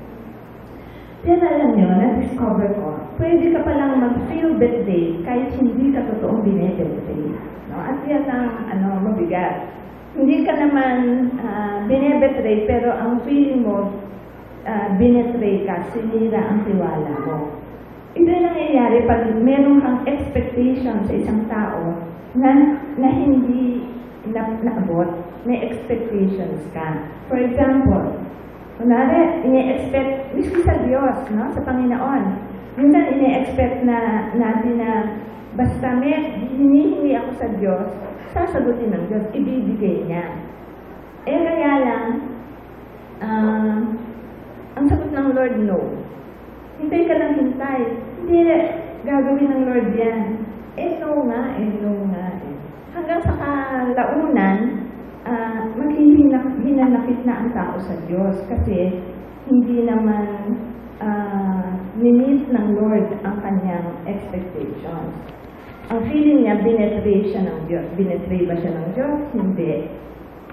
Speaker 1: Pero alam nyo, na-discover ko, pwede ka palang mag-feel birthday kahit hindi ka totoong binebirthday. No? At yan ang ano, mabigat. Hindi ka naman uh, binebetray, pero ang feeling mo, uh, binetray ka, sinira ang tiwala mo. Ito yung nangyayari pag meron kang expectation sa isang tao na, na hindi na, naabot, may expectations ka. For example, kunwari, ini-expect, miski sa Diyos, no? sa Panginoon, minsan ini-expect na natin na basta may hinihingi ako sa Diyos, sasagutin ng Diyos, ibibigay niya. Eh kaya lang, ah, ang sagot ng Lord, no. Hintay ka lang hintay. Hindi, gagawin ng Lord yan. Eh, no nga, eh, no nga. Eh. Hanggang sa kalaunan, uh, maghihinanakit na ang tao sa Diyos kasi hindi naman uh, nimit ng Lord ang kanyang expectations. Ang feeling niya, binetray siya ng Diyos. Binetray ba siya ng Diyos? Hindi.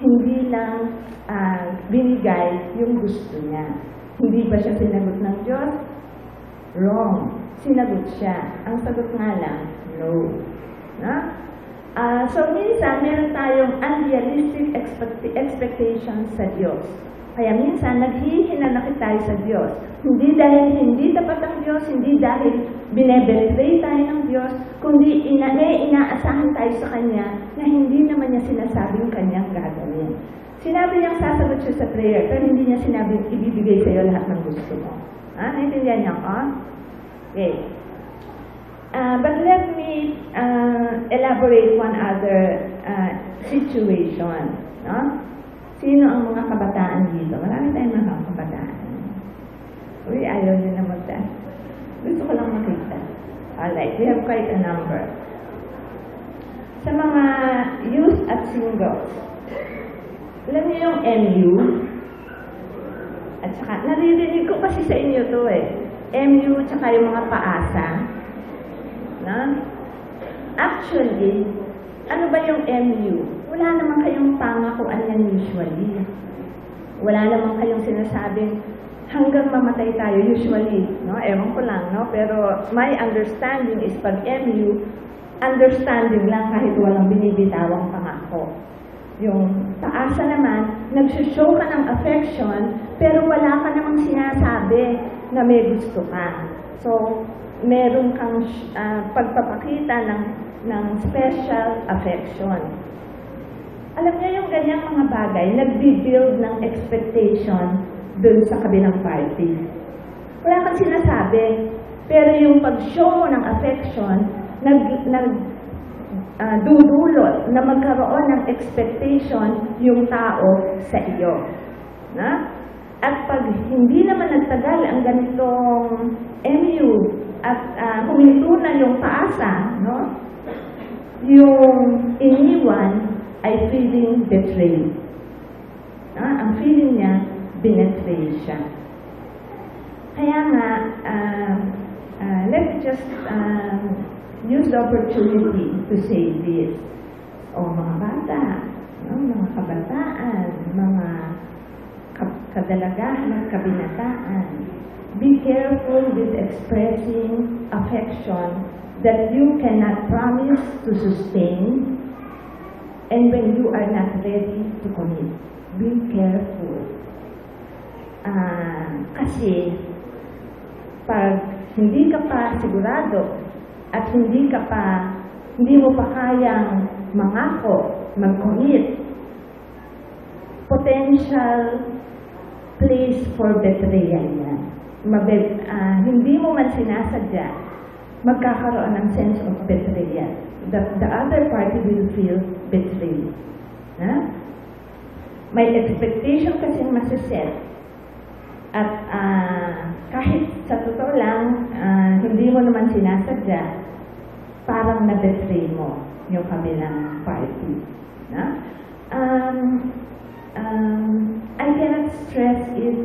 Speaker 1: Hindi lang uh, binigay yung gusto niya. Hindi ba siya sinagot ng Diyos? Wrong. Sinagot siya. Ang sagot nga lang, no. Na? Uh, so, minsan, meron tayong unrealistic expect expectations sa Diyos. Kaya minsan, naghihinanakit tayo sa Diyos. Hindi dahil hindi tapat ang Diyos, hindi dahil binebetray tayo ng Diyos, kundi ina may inaasahan tayo sa Kanya na hindi naman niya sinasabing Kanyang gagawin. Sinabi niyang sasagot siya sa prayer, pero hindi niya sinabing ibibigay sa iyo lahat ng gusto mo. Ha? Naintindihan niyo ako? Okay. Uh, but let me uh, elaborate one other uh, situation. No? Sino ang mga kabataan dito? Marami tayong mga kabataan. Uy, ayaw nyo na magda. Gusto ko lang makita. Alright, we have quite a number. Sa mga youth at singles, alam niyo yung MU? At saka, naririnig ko kasi sa inyo to eh. MU, tsaka yung mga paasa. Na? Actually, ano ba yung MU? Wala naman kayong pangakuan yan usually. Wala naman kayong sinasabing hanggang mamatay tayo usually. No? Ewan ko lang, no? Pero my understanding is pag MU, understanding lang kahit walang binibitawang pangako. Yung paasa naman, nagsushow ka ng affection, pero wala ka namang sinasabi na may gusto ka. So, meron kang uh, pagpapakita ng, ng special affection. Alam niyo yung ganyang mga bagay, nagbi-build ng expectation dun sa kabilang party. Wala kang sinasabi, pero yung pag-show mo ng affection, nag, nag uh, dudulot na magkaroon ng expectation yung tao sa iyo. Na? At pag hindi naman nagtagal ang ganitong MU at uh, huminto na yung paasa, no? yung iniwan ay feeling betrayed. Ah, ang feeling niya, binetray siya. Kaya nga, uh, uh, let's just uh, use the opportunity to say this. O mga bata, no, mga kabataan, mga kadalagahan at kabinataan, be careful with expressing affection that you cannot promise to sustain and when you are not ready to commit. Be careful. Uh, kasi pag hindi ka pa sigurado at hindi ka pa, hindi mo pa kayang mangako, mag-commit, potential place for betrayal yan. Mabe, uh, hindi mo man sinasadya, magkakaroon ng sense of betrayal. The, the other party will feel betrayed. Na? May expectation kasing masiset. At uh, kahit sa totoo lang, uh, hindi mo naman sinasadya, parang na-betray mo yung kabilang party. Na? Um, um, I cannot stress it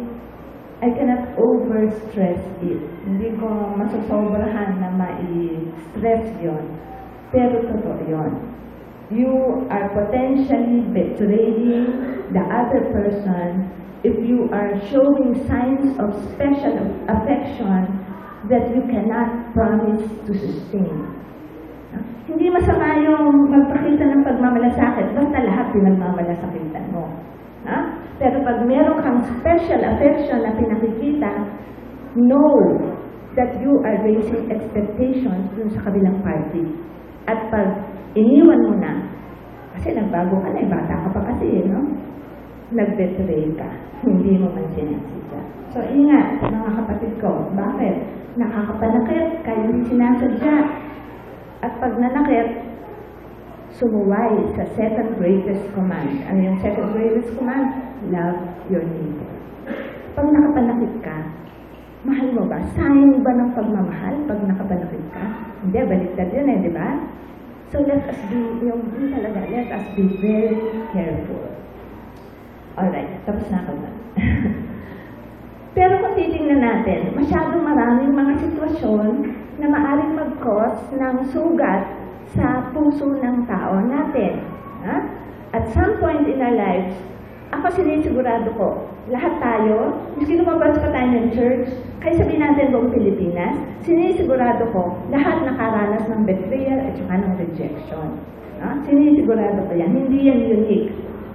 Speaker 1: I cannot overstress it. Hindi ko masasobrahan na mai-stress yon. Pero totoo yon. You are potentially betraying the other person if you are showing signs of special affection that you cannot promise to sustain. Hindi masama yung magpakita ng pagmamalasakit, basta lahat pinagmamalasakitan mo. Ha? Pero pag meron kang special affection na pinakikita, know that you are raising expectations dun sa kabilang party. At pag iniwan mo na, kasi nagbago ka na, eh, bata ka pa kasi, eh, no? Nag-betray ka. Hindi mo man sinasadya. So, ingat, mga kapatid ko. Bakit? Nakakapanakit, hindi sinasadya. At pag nanakit, sumuway sa second greatest command. Ano yung second greatest command? Love your neighbor. Pag nakapanakit ka, mahal mo ba? Sayang ba ng pagmamahal pag nakapanakit ka? Hindi, baliktad yun eh, di ba? So let us be, yung yun talaga, let us be very careful. Alright, tapos na ako na. Pero kung titingnan natin, masyadong maraming mga sitwasyon na maaring mag-cause ng sugat sa puso ng tao natin. Ha? At some point in our lives, ako sinisigurado ko, lahat tayo, miski lumabas pa tayo ng church, kaya sabihin natin buong Pilipinas, sinisigurado ko, lahat nakaranas ng betrayal at saka ng rejection. Ha? Sinisigurado ko yan. Hindi yan unique.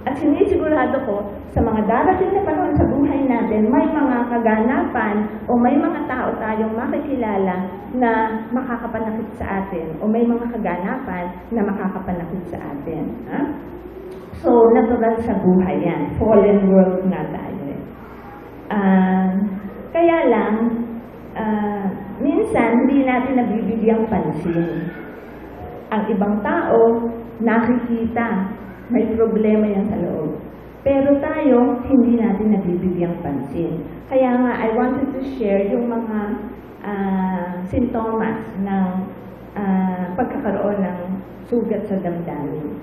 Speaker 1: At sinisigurado ko, sa mga darating na panahon sa buhay natin, may mga kaganapan o may mga tao tayong makikilala na makakapanakit sa atin o may mga kaganapan na makakapanakit sa atin. Ha? So, natural sa buhay yan. Fallen world nga tayo. Uh, kaya lang, uh, minsan hindi natin nabibigyang pansin. Ang ibang tao, nakikita, may problema yan sa loob. Pero tayo, hindi natin nabibigyang pansin. Kaya nga, I wanted to share yung mga uh, sintomas ng uh, pagkakaroon ng sugat sa damdamin.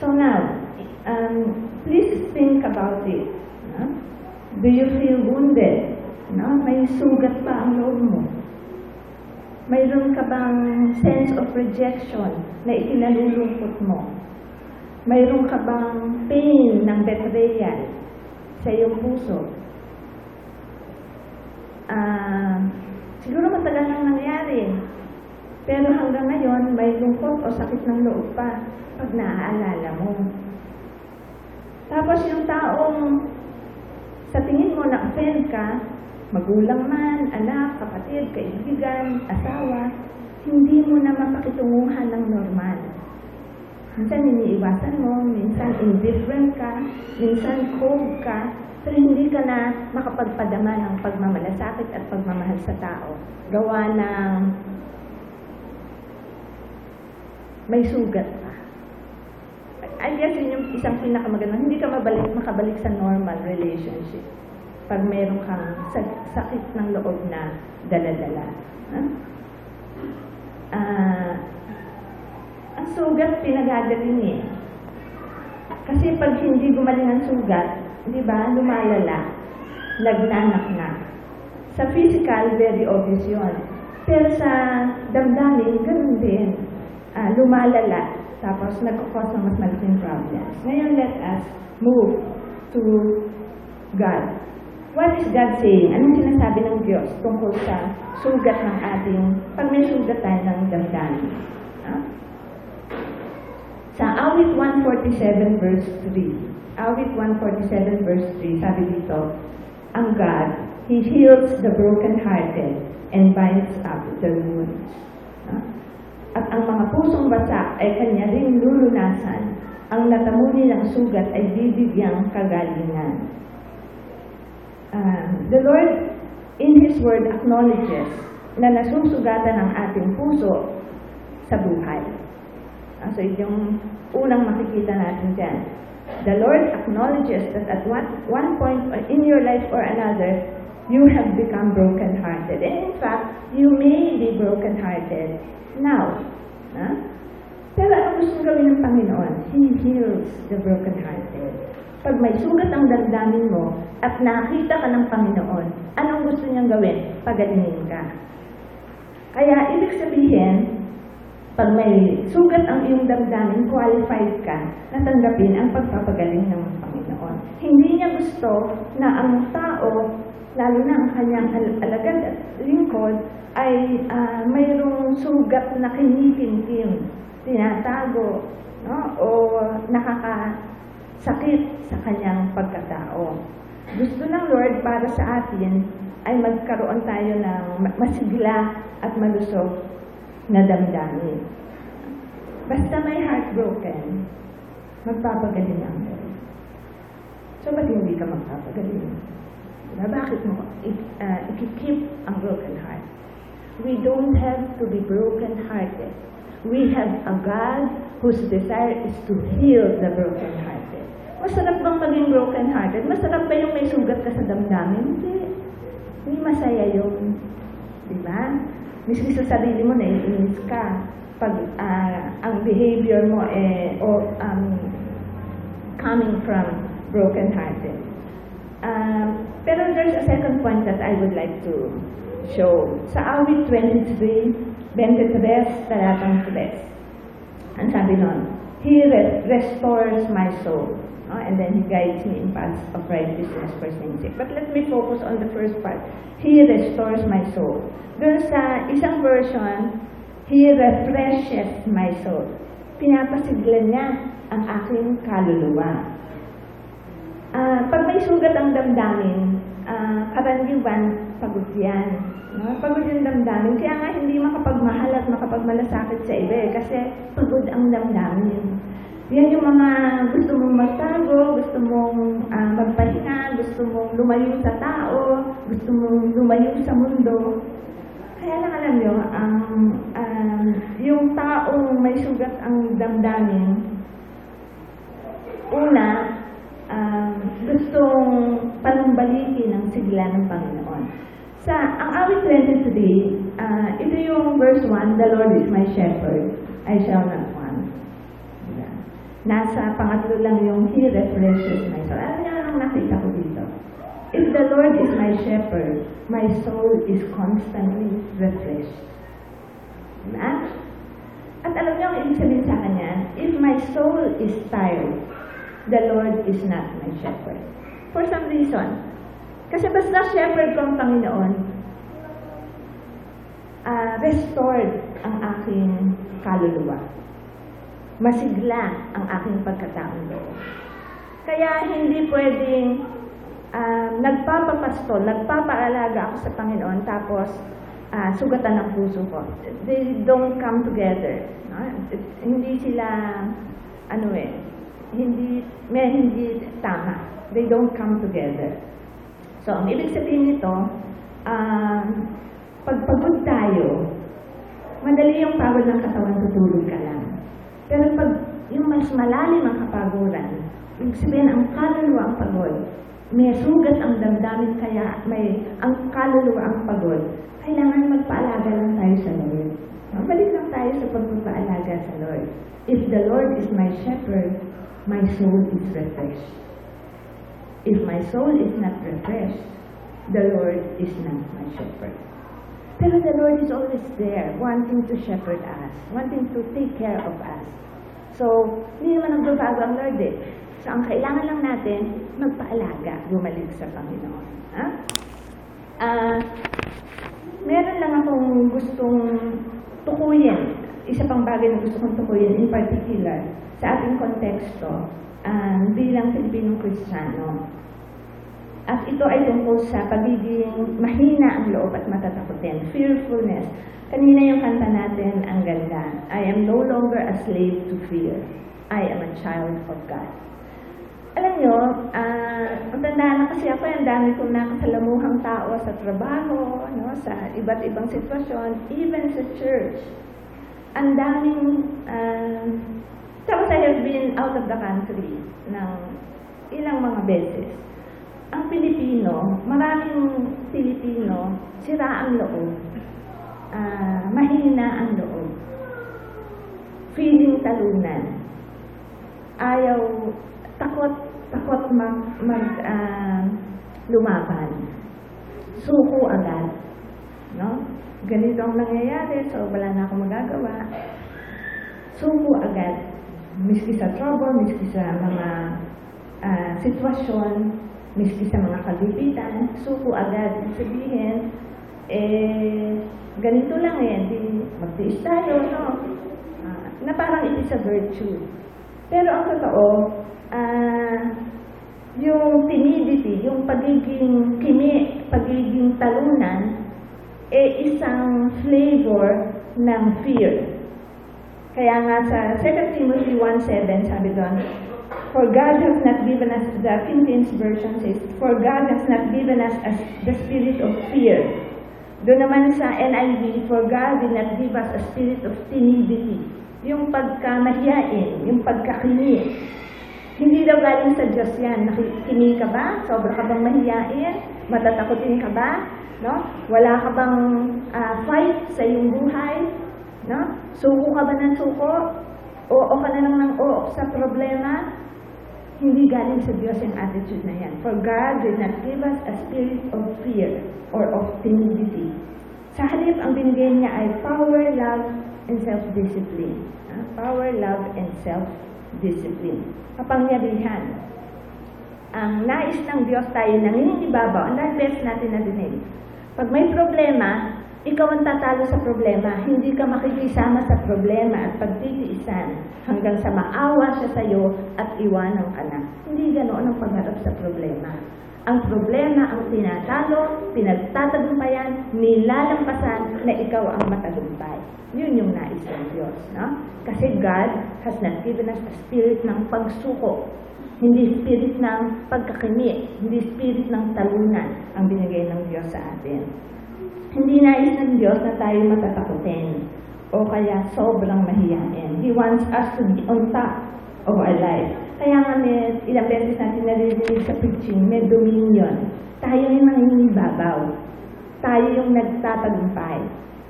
Speaker 1: So now, um, please think about it. No? Do you feel wounded? No? May sugat pa ang loob mo. Mayroon ka bang sense of rejection na ikinalulungkot mo? Mayroon ka bang pain ng betrayal sa iyong puso? Ah, siguro matagal nang nangyari. Pero hanggang ngayon, may lungkot o sakit ng loob pa pag naaalala mo. Tapos yung taong sa tingin mo na-offend ka, magulang man, anak, kapatid, kaibigan, asawa, hindi mo na mapakitunguhan ng normal. Minsan iniiwasan mo, minsan indifferent ka, minsan cold ka, pero hindi ka na makapagpadama ng pagmamalasakit at pagmamahal sa tao. Gawa ng may sugat pa. I guess yun yung isang pinakamaganda. Hindi ka mabalik, makabalik sa normal relationship pag meron kang sakit ng loob na dala-dala. Huh? Uh, ang sugat pinagagaling eh. Kasi pag hindi gumaling ang sugat, di ba, lumalala, nagnanak na. Sa physical, very obvious yun. Pero sa damdamin, ganun din. Uh, lumalala, tapos nagkakos ng mas malaking problems. Ngayon, let us move to God. What is God saying? Anong sinasabi ng Diyos tungkol sa sugat ng ating, pag may sugat tayo ng damdamin? Huh? Sa awit 147 verse 3, awit 147 verse 3, sabi dito, ang God, He heals the broken-hearted and binds up the wounds. At ang mga pusong basa ay kanya rin lulunasan. Ang natamuni ng sugat ay bibigyang kagalingan. Uh, the Lord, in His Word, acknowledges na nasusugatan ang ating puso sa buhay. Uh, so, yung unang makikita natin dyan. The Lord acknowledges that at one, one point in your life or another, you have become broken-hearted. And in fact, you may be broken-hearted now. Ha? Pero ano gusto gawin ng Panginoon? He heals the brokenhearted. Pag may sugat ang damdamin mo at nakita ka ng Panginoon, anong gusto niyang gawin? Pagalingin ka. Kaya ibig sabihin, pag may sugat ang iyong damdamin, qualified ka na tanggapin ang pagpapagaling ng Panginoon. Hindi niya gusto na ang tao, lalo na ang kanyang al- alagad at lingkod, ay ah, mayroong sugat na kinikintim, tinatago, no? o nakakasakit sa kanyang pagkatao. Gusto ng Lord para sa atin ay magkaroon tayo ng ma- masigla at malusog na damdamin. Basta may heartbroken, magpapagaling ang Lord. So, ba't hindi ka magpapagaling? Diba? Bakit mo i- uh, ikikip ang broken heart? We don't have to be broken-hearted. We have a God whose desire is to heal the broken-hearted. Masarap bang maging broken-hearted? Masarap ba yung may sugat ka sa damdamin? Hindi. Hindi masaya yun. Di Miski sa sarili mo, naiinis ka. Pag ah, ang behavior mo eh, o um, coming from broken-hearted. Um, pero there's a second point that I would like to show. Sa awit 23, 23, talatang 3. Ang sabi nun, He re- restores my soul. No? And then He guides me in paths of righteousness for His sake. But let me focus on the first part. He restores my soul. Doon sa isang version, He refreshes my soul. Pinapasigla niya ang aking kaluluwa. Ah, pag may sugat ang damdamin, ah, karaniwan, pagod yan. No? Pagod yung damdamin. Kaya nga hindi makapagmahal at makapagmalasakit sa iba eh, kasi pagod ang damdamin. Yan yung mga gusto mong magtago, gusto mong ah, magpahinga, gusto mong lumayo sa tao, gusto mong lumayo sa mundo. Kaya lang alam nyo, ang um, yung taong may sugat ang damdamin, una, um, gustong panumbalikin ang sigla ng Panginoon. Sa ang awit 23, uh, ito yung verse 1, The Lord is my shepherd, I shall not? Nasa pangatlo lang yung He refreshes my soul. Ano nga ang nakita ko dito? If the Lord is my shepherd, my soul is constantly refreshed. Diba? At alam niyo ang ibig sabihin sa kanya, if my soul is tired, the Lord is not my shepherd. For some reason. Kasi basta shepherd ko ang Panginoon, ah, restored ang aking kaluluwa. Masigla ang aking pagkataong loob. Kaya hindi pwedeng um, nagpapapastol, nagpapaalaga ako sa Panginoon, tapos ah, sugatan ang puso ko. They don't come together. No? Hindi sila, ano eh, hindi, may hindi tama. They don't come together. So, ang ibig sabihin nito, um, pag pagod tayo, madali yung pagod ng katawan, tutulog ka lang. Pero pag yung mas malalim ang kapaguran, ibig sabihin ang kaluluwa ang pagod, may sugat ang damdamin kaya may ang kaluluwa ang pagod, kailangan magpaalaga lang tayo sa Lord. Mabalik lang tayo sa pagpapaalaga sa Lord. If the Lord is my shepherd, my soul is refreshed. If my soul is not refreshed, the Lord is not my shepherd. Pero the Lord is always there, wanting to shepherd us, wanting to take care of us. So, hindi naman nagbabago ang Lord eh. So, ang kailangan lang natin, magpaalaga, bumalik sa Panginoon. Ha? Ah, meron lang akong gustong tukuyin. Isa pang bagay na gusto kong tukuyin in particular sa ating konteksto ah, bilang Pilipinong Kristiyano. At ito ay tungkol sa pagiging mahina ang loob at matatakotin, fearfulness. Kanina yung kanta natin, ang ganda. I am no longer a slave to fear. I am a child of God. Alam nyo, ah, ang tandaan na kasi ako, ang dami kong nakasalamuhang tao sa trabaho, no, sa iba't ibang sitwasyon, even sa church. Ang daming, ah, tapos I have been out of the country ng ilang mga beses. Ang Pilipino, maraming Pilipino, sira ang loob. Ah, mahina ang loob. feeling talunan. Ayaw, takot, takot mag, mag ah, lumaban. Suko agad. No? Ganito ang nangyayari, so wala na akong magagawa. Suko agad. Miski sa trouble, miski sa mga ah, sitwasyon, miski sa mga kagipitan, suko agad. Sabihin, eh, ganito lang eh, di magtiis tayo, no? Ah, na parang it is a virtue. Pero ang totoo, ah, yung timidity, yung pagiging kimi, pagiging talunan, eh isang flavor ng fear. Kaya nga sa 2 Timothy 1.7, sabi doon, For God has not given us, the King James Version says, For God has not given us as the spirit of fear. Doon naman sa NIV, For God did not give us a spirit of timidity. Yung pagkamahiyain, yung pagkakini. Hindi daw galing sa Diyos yan. Nakikini ka ba? Sobra ka bang mahiyain? Matatakotin ka ba? No? Wala ka bang ah, fight sa iyong buhay? No? Suko ka ba ng suko? Oo ka na lang ng oo sa problema? Hindi galing sa Diyos yung attitude na yan. For God did not give us a spirit of fear or of timidity. Sa halip, ang binigay niya ay power, love, and self-discipline. Ah, Power, love, and self-discipline. Kapangyarihan. Ang nais ng Diyos tayo nangingibabaw, ang dahil best natin nadinig. Pag may problema, ikaw ang tatalo sa problema. Hindi ka makikisama sa problema at pagtitiisan hanggang sa maawa siya sa iyo at iwanan ka na. Hindi ganoon ang pagharap sa problema. Ang problema ang tinatalo, pinagtatagumpayan, nilalampasan na ikaw ang matagumpay. Yun yung nais ng Diyos. No? Kasi God has not given us a spirit ng pagsuko. Hindi spirit ng pagkakini, hindi spirit ng talunan ang binigay ng Diyos sa atin. Hindi nais ng Diyos na tayo matatakutin o kaya sobrang mahiyain. He wants us to be on top of our life. Kaya nga may, ilang beses natin naririnig sa preaching, may dominion. Tayo yung nangingibabaw. Tayo yung nagtatagumpay.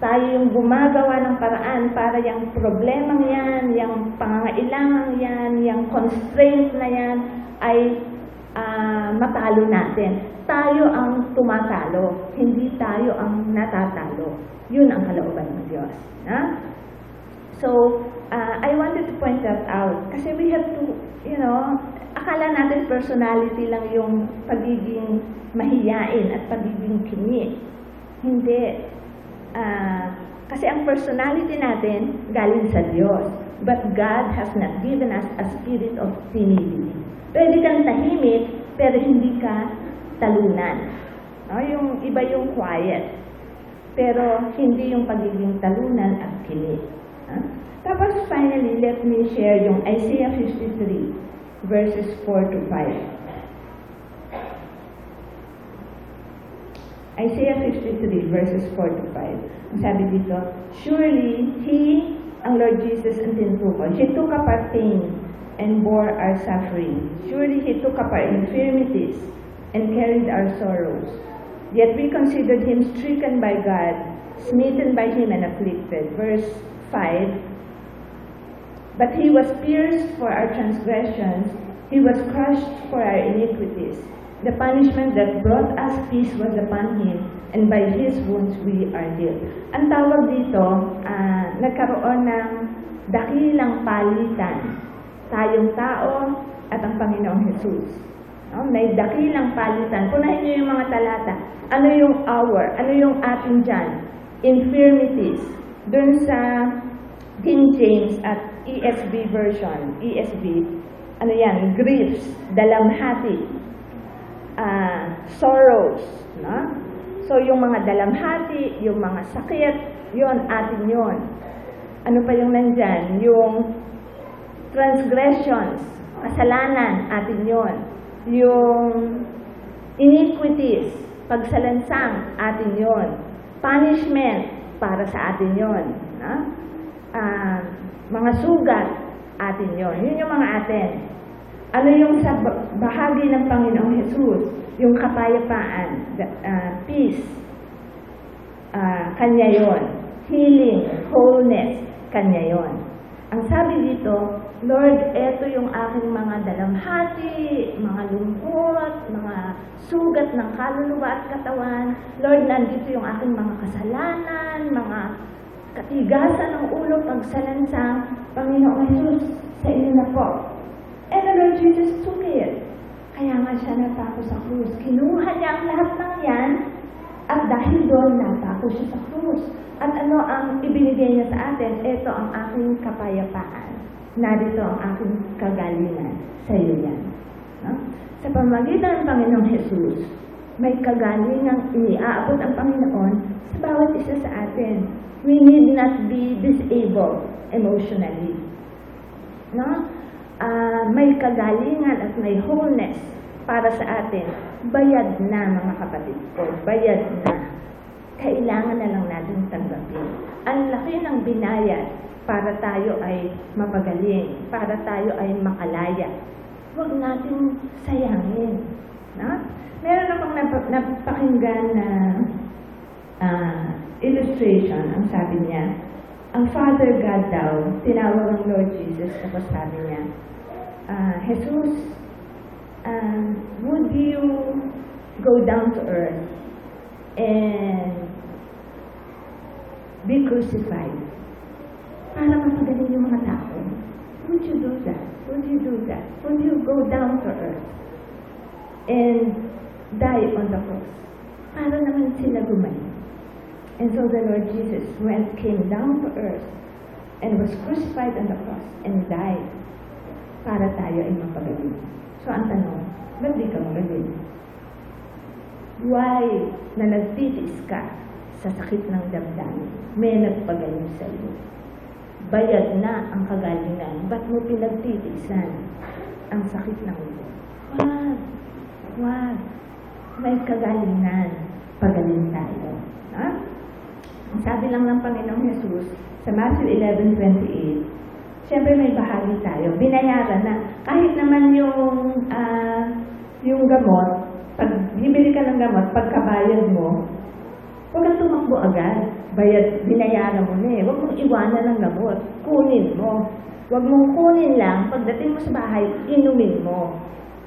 Speaker 1: Tayo yung gumagawa ng paraan para yung problemang yan, yung pangangailangan yan, yung constraint na yan ay ah, matalo natin. Tayo ang tumatalo, hindi tayo ang natatalo. Yun ang kalooban ng Diyos. Na? So, uh, I wanted to point that out. Kasi we have to, you know, akala natin personality lang yung pagiging mahiyain at pagiging kini. Hindi. Ah, kasi ang personality natin galing sa Diyos. But God has not given us a spirit of timidity. Pwede kang tahimik, pero hindi ka talunan. No? Yung iba yung quiet. Pero hindi yung pagiging talunan at kinig. Ha? Tapos finally, let me share yung Isaiah 53 verses 4 to 5. Isaiah 53 verses 4 to 5. Ang sabi dito, Surely He, ang Lord Jesus ang tinutukoy, He took up pain and bore our suffering. Surely He took up our infirmities and carried our sorrows. Yet we considered Him stricken by God, smitten by Him and afflicted. Verse 5, But He was pierced for our transgressions, He was crushed for our iniquities. The punishment that brought us peace was upon Him, and by His wounds we are healed. Ang tawag dito, ah, nagkaroon ng dakilang palitan. Tayong tao at ang Panginoong Jesus. No? May dakilang palitan. Punahin niyo yung mga talata. Ano yung hour? Ano yung atin dyan? Infirmities. Doon sa King James at ESV version, ESV, ano yan? Griefs, dalamhati, ah, sorrows, no? So, yung mga dalamhati, yung mga sakit, yon atin yon. Ano pa yung nandyan? Yung transgressions, kasalanan, atin yon. Yung iniquities, pagsalansang, atin yon. Punishment, para sa atin yon. No? Ah, mga sugat, atin yon. Yun yung mga atin. Ano yung sa ba- bahagi ng Panginoong Jesus? Yung kapayapaan, ah, peace, ah, kanya yon. Healing, wholeness, kanya yon. ang sabi dito, Lord, eto yung aking mga dalamhati, mga lungkot, mga sugat ng kaluluwa at katawan. Lord, nandito yung aking mga kasalanan, mga katigasan ng ulo, pagsalansang. Panginoong Jesus, sa inyo na po. And the Lord Jesus took it. Kaya nga siya natako sa krus. Kinuha niya ang lahat ng yan at dahil doon natako siya sa krus. At ano ang ibinigay niya sa atin? Ito ang aking kapayapaan. Narito ang aking kagalingan. Sa iyo yan. No? Sa pamagitan ng Panginoong Jesus, may kagalingang iniaabot ang Panginoon sa bawat isa sa atin. We need not be disabled emotionally. No? Ah, may kagalingan at may wholeness para sa atin. Bayad na mga kapatid ko. Bayad na. Kailangan na lang natin tanggapin. Ang laki ng binayad para tayo ay mapagaling, para tayo ay makalaya. Huwag natin sayangin. No? Meron akong nap- napakinggan na ah, illustration. Ang sabi niya, ang Father God daw, tinawag ang Lord Jesus, tapos sabi niya, ah, Jesus, ah, would you go down to earth and be crucified para mapagaling yung mga tao? Would you do that? Would you do that? Would you go down to earth and die on the cross? Para naman sila gumaling. And so the Lord Jesus went, came down to earth and was crucified on the cross and died para tayo ay mapagaling. So ang tanong, ba't di ka magaling? Why na nagtitiis ka sa sakit ng damdamin? May nagpagaling sa iyo. Bayad na ang kagalingan. Ba't mo pinagtitiisan ang sakit ng ito? Wag. Wag. May kagalingan. Pagaling tayo. Ha? Ang sabi lang ng Panginoong Jesus sa Matthew 11.28, Siyempre may bahagi tayo. Binayaran na. Kahit naman yung, ah, yung gamot, pag bibili ka ng gamot, pagkabayad mo, huwag kang tumakbo agad. Bayad, binayaran mo na eh. Huwag mong iwanan ng gamot. Kunin mo. Huwag mong kunin lang. Pagdating mo sa bahay, inumin mo.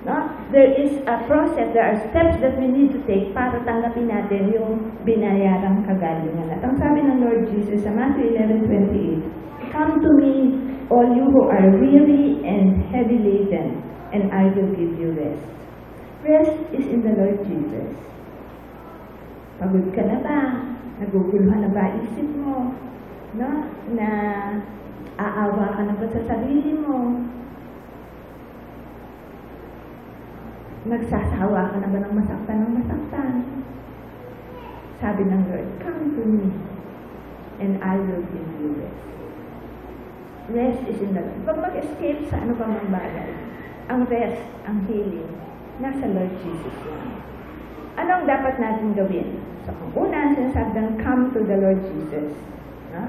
Speaker 1: No? There is a process, there are steps that we need to take para tanggapin natin yung binayarang kagalingan. At ang sabi ng Lord Jesus sa Matthew 11.28, Come to me, all you who are weary and heavy laden, and I will give you rest. Rest is in the Lord Jesus. Pagod ka na ba? Naguguluhan na ba isip mo? No? Na aawa ka na ba sa sarili mo? Nagsasawa ka na ba ng masaktan ng masaktan? Sabi ng Lord, come to me and I will give you rest. Rest is in the Lord. Huwag mag-escape sa ano pa mang bagay. Ang rest, ang healing, nasa Lord Jesus lang. Anong dapat natin gawin? So, kung una, sinasabi ng come to the Lord Jesus. No?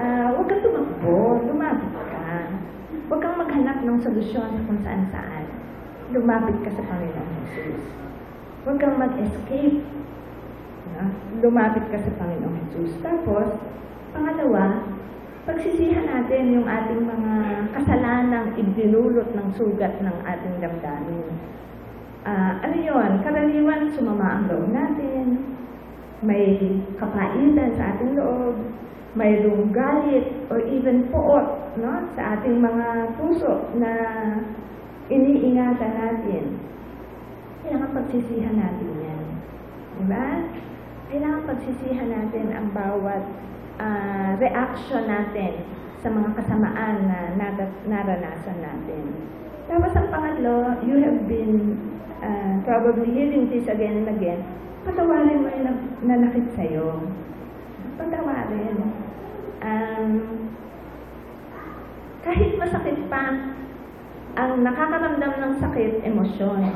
Speaker 1: Ah, huwag kang tumakbo, lumapit ka. Huwag kang maghanap ng solusyon kung saan saan. Lumapit ka sa Panginoong Jesus. Huwag kang mag-escape. No? Lumapit ka sa Panginoong Jesus. Tapos, pangalawa, pagsisihan natin yung ating mga kasalanang ibinulot ng sugat ng ating damdamin. Ah, ano yun? Karaniwan, sumama ang loob natin. May kapaitan sa ating loob. Mayroong galit or even poot no? sa ating mga puso na iniingatan natin. Kailangan pagsisihan natin yan. Diba? Kailangan pagsisihan natin ang bawat ah, reaction natin sa mga kasamaan na naranasan natin. Tapos ang pangatlo, you have been uh, probably hearing this again and again, patawarin mo yung nanakit sa'yo. Patawarin. Um, kahit masakit pa, ang nakakaramdam ng sakit, emosyon.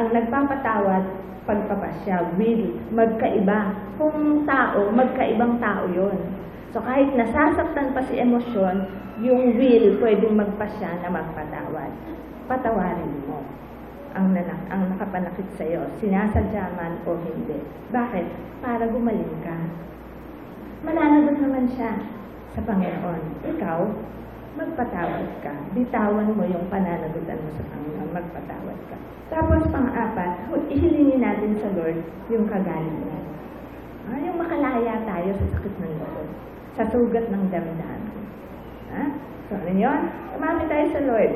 Speaker 1: Ang nagpapatawad, pagpapasya, will, magkaiba. Kung tao, magkaibang tao yon. So kahit nasasaktan pa si emosyon, yung will pwedeng magpasya na magpatawad. Patawarin mo ang, nanak ang nakapanakit sa iyo, sinasadya man o hindi. Bakit? Para gumaling ka. Mananagot naman siya sa Panginoon. Ikaw, magpatawad ka. Bitawan mo yung pananagutan mo sa Panginoon, magpatawad ka. Tapos pang-apat, ihilingin natin sa Lord yung kagalingan. Ah, yung makalaya tayo sa sakit ng loob, sa sugat ng damdamin. Ha? So, ano yun? Tumami tayo sa Lord.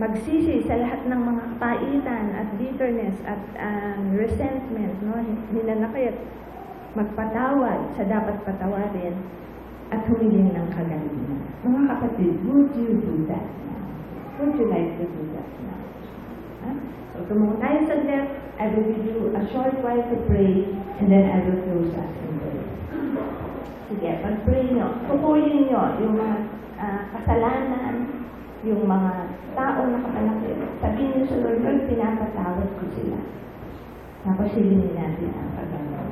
Speaker 1: Magsisi sa lahat ng mga kapaitan at bitterness at um, resentment, no? Hinanakit. Magpatawad sa dapat patawarin at humiling ng kagalingan. Mga kapatid, would you do that now? Would you like to do that now? Ha? So, tumungo tayo sa left. I will give you a short while to pray and then I will close us in prayer. Sige, pag-pray nyo, tukuyin nyo yung mga ah, kasalanan, yung mga taong nakapanakit. Sabihin nyo sa Lord, Lord, pinapatawad ko sila. Tapos hilingin natin ang kagalaw.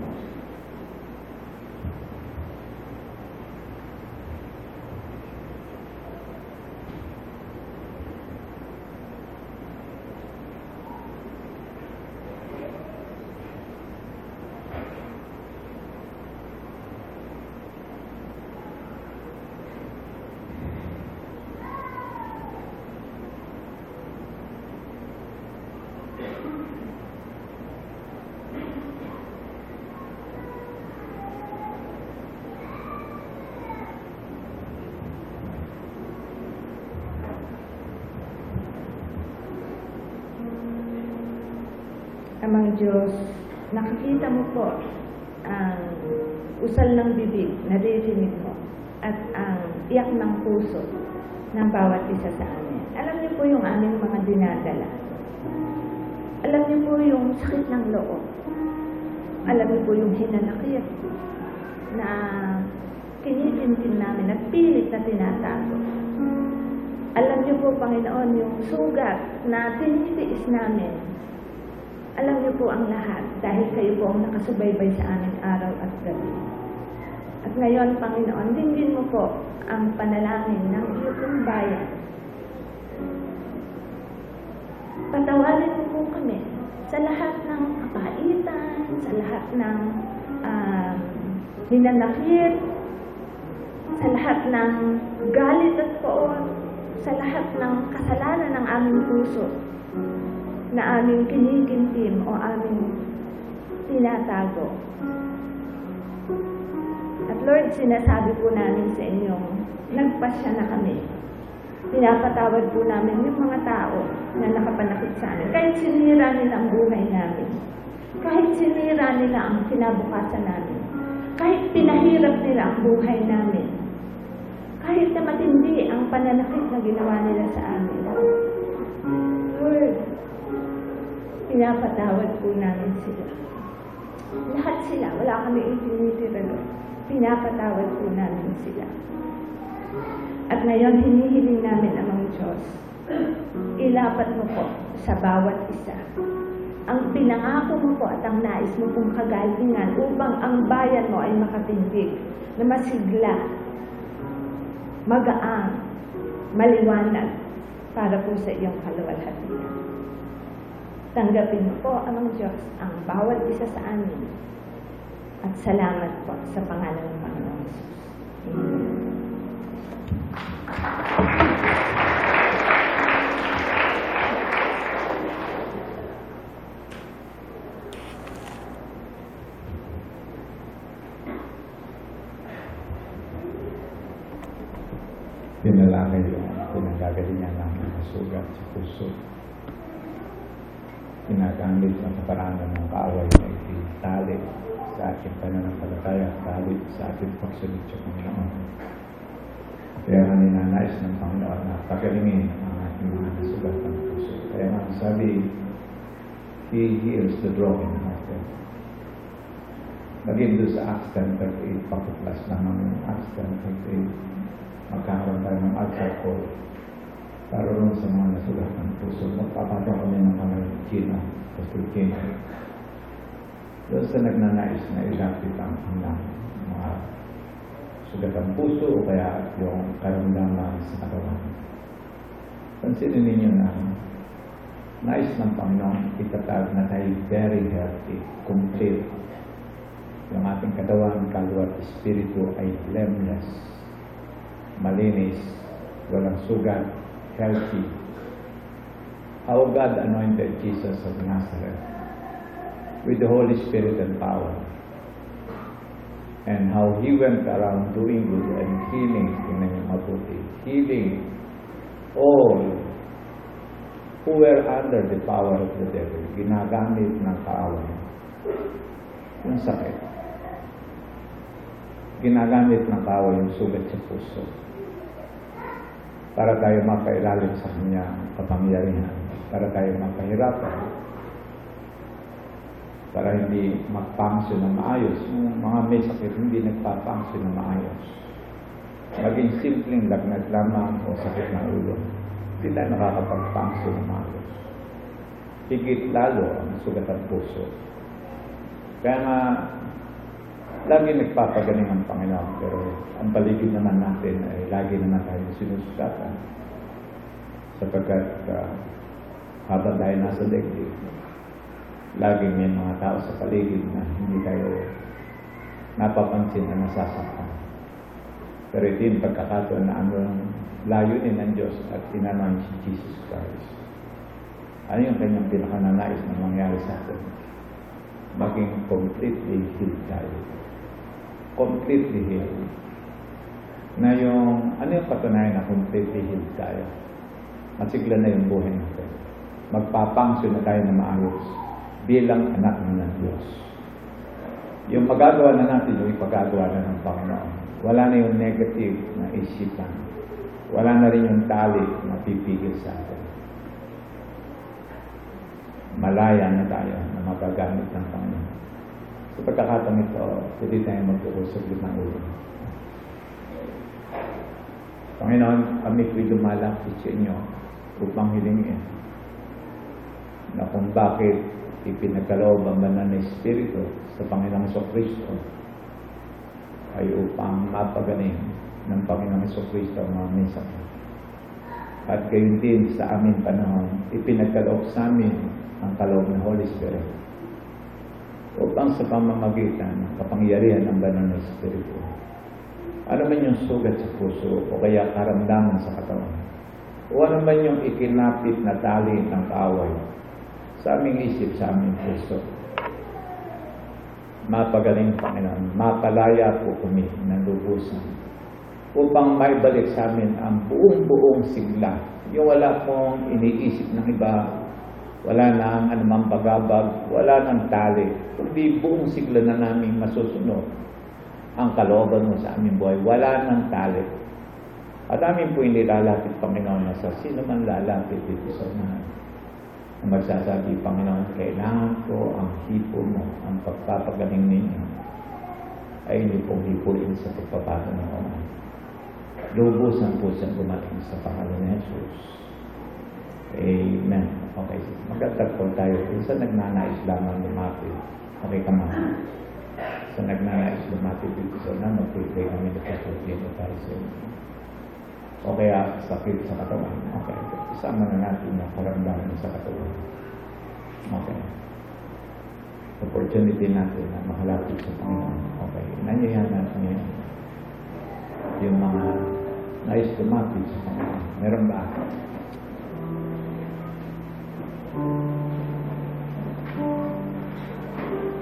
Speaker 1: Amang Diyos, nakikita mo po ang usal ng bibig, naririnig mo, at ang iyak ng puso ng bawat isa sa amin. Alam niyo po yung aming mga dinadala. Alam niyo po yung sakit ng loob. Alam niyo po yung hinanakit na kinikintin namin at pilit na tinatago. Alam niyo po, Panginoon, yung sugat na tinitiis namin alam niyo po ang lahat dahil kayo po ang nakasubaybay sa aming araw at gabi. At ngayon, Panginoon, dinggin mo po ang panalangin ng iyong bayan. Patawarin mo po kami sa lahat ng kapaitan, sa lahat ng um, hinanakit, sa lahat ng galit at poon, sa lahat ng kasalanan ng aming puso na aming kinikintim o aming tinatago. At Lord, sinasabi po namin sa inyong, nagpasya na kami. Pinapatawad po namin yung mga tao na nakapanakit sa amin. Kahit sinira nila ang buhay namin. Kahit sinira nila ang kinabukasan namin. Kahit pinahirap nila ang buhay namin. Kahit na matindi ang pananakit na ginawa nila sa amin. Lord, pinapatawad po namin sila. Lahat sila, wala kami itinitira doon. Pinapatawad po namin sila. At ngayon, hinihiling namin ang Diyos. Ilapat mo po sa bawat isa. Ang pinangako mo po at ang nais mo pong kagalingan upang ang bayan mo ay makatindig na masigla, magaang, maliwanag para po sa iyong kaluwalhatian. Tanggapin po, Amang Diyos, ang bawat isa sa amin. At salamat po sa pangalan ng Panginoon. Amen.
Speaker 2: Pinalangin yung pinagagalingan ng sugat sa puso. Ginagamit ang kaparanan ng kaaway na itali sa ating pananampalataya, tali sa ating pagsunod sa Panginoon. Kaya nga ninanais ng Panginoon na pagalingin ang ating mga nasugat ng puso. Kaya nga sabi, He heals the broken hearted. Maging doon sa Acts 10.38, pakiplas naman yung Acts 10.38 magkakaroon tayo ng altar call rin sa mga nasulat ng puso. Magpapataw kami ng mga Pastor Gina. Doon sa nagnanais na ilapit ang ang mga sugat ng puso o kaya yung karamdaman sa katawan. Pansinin ninyo na nais ng Panginoon itatag na tayo very healthy, complete. Yung ating katawan, kalwa at espiritu ay blameless malinis, walang sugat, healthy. How God anointed Jesus of Nazareth with the Holy Spirit and power. And how He went around doing good and healing, niyo mabuti, healing all who were under the power of the devil, ginagamit ng kaaway. Yung sakit. Ginagamit ng kaaway yung sugat sa puso. Para tayo mapailalim sa kanya kapangyarihan. Para tayo mapahirapan. Para hindi magpangsyon na maayos. Yung mga may sakit hindi nagpapangsyon na maayos. Maging simpleng lagnat lamang o sakit ng ulo. Hindi tayo nakakapagpangsyon na maayos. Higit lalo ang sugat ng puso. Kaya nga, lagi nagpapagaling ang Panginoon, pero ang paligid naman natin ay lagi naman tayo sinusukatan. Sapagkat uh, habang tayo nasa daigdig, laging may mga tao sa paligid na hindi tayo napapansin na nasasaktan. Pero ito yung pagkakataon na ano layunin ng Diyos at tinanong si Jesus Christ. Ano yung kanyang pinakananais na mangyari sa atin? Maging completely healed tayo. Completely healed. Na yung, ano yung patunayan na completely healed tayo? Masigla na yung buhay natin. Magpapangsyon na tayo na maayos bilang anak ng Diyos. Yung magagawa na natin, yung ipagagawa na ng Panginoon. Wala na yung negative na isipan. Wala na rin yung tali na pipigil sa atin malaya na tayo na magagamit ng Panginoon. Sa pagkakataon ito, pwede tayo magtuusap ng ulo. Panginoon, kami ko'y lumalapit sa inyo upang hilingin na kung bakit ipinagkaloob ang banal na Espiritu sa Panginoong Kristo ay upang mapagaling ng Panginoong Kristo ang mga misakit. At gayon din sa aming panahon, ipinagkaloob sa amin ang kaloob ng Holy Spirit upang sa pamamagitan ng kapangyarihan ng banal na Espiritu. Ano man yung sugat sa puso o kaya karamdaman sa katawan. O ano man yung ikinapit na tali ng kaaway sa aming isip, sa aming puso. Mapagaling Panginoon, mapalaya po kami ng lubusan upang maibalik sa amin ang buong-buong sigla. Yung wala pong iniisip ng iba, wala nang anumang bagabag, wala nang tali, kundi buong sigla na namin masusunod ang kalooban mo sa aming buhay. Wala nang tali. At amin po inilalapit, Panginoon, na sa sino man lalapit dito sa unahan. Na magsasabi, Panginoon, kailangan ko ang hipo mo, ang pagpapagaling ninyo, ay hindi pong hipuin sa pagpapato ng umahan. Lubos ang pusang dumating sa pangalan ni Jesus. Amen. Okay. Magtatag po tayo. Kung sa nagnanais lamang lumapit, okay ka man. Sa nagnanais lumapit dito sa na, mag-pray kami na pagpapito para sa inyo. O kaya sakit sa katawan. Okay. Isama na natin yung karamdaman sa katawan. Okay. Opportunity natin na makalapit sa Panginoon. Okay. Nanyayahan natin yun. Yung mga nais lumapit sa Panginoon. Meron ba? Thank you.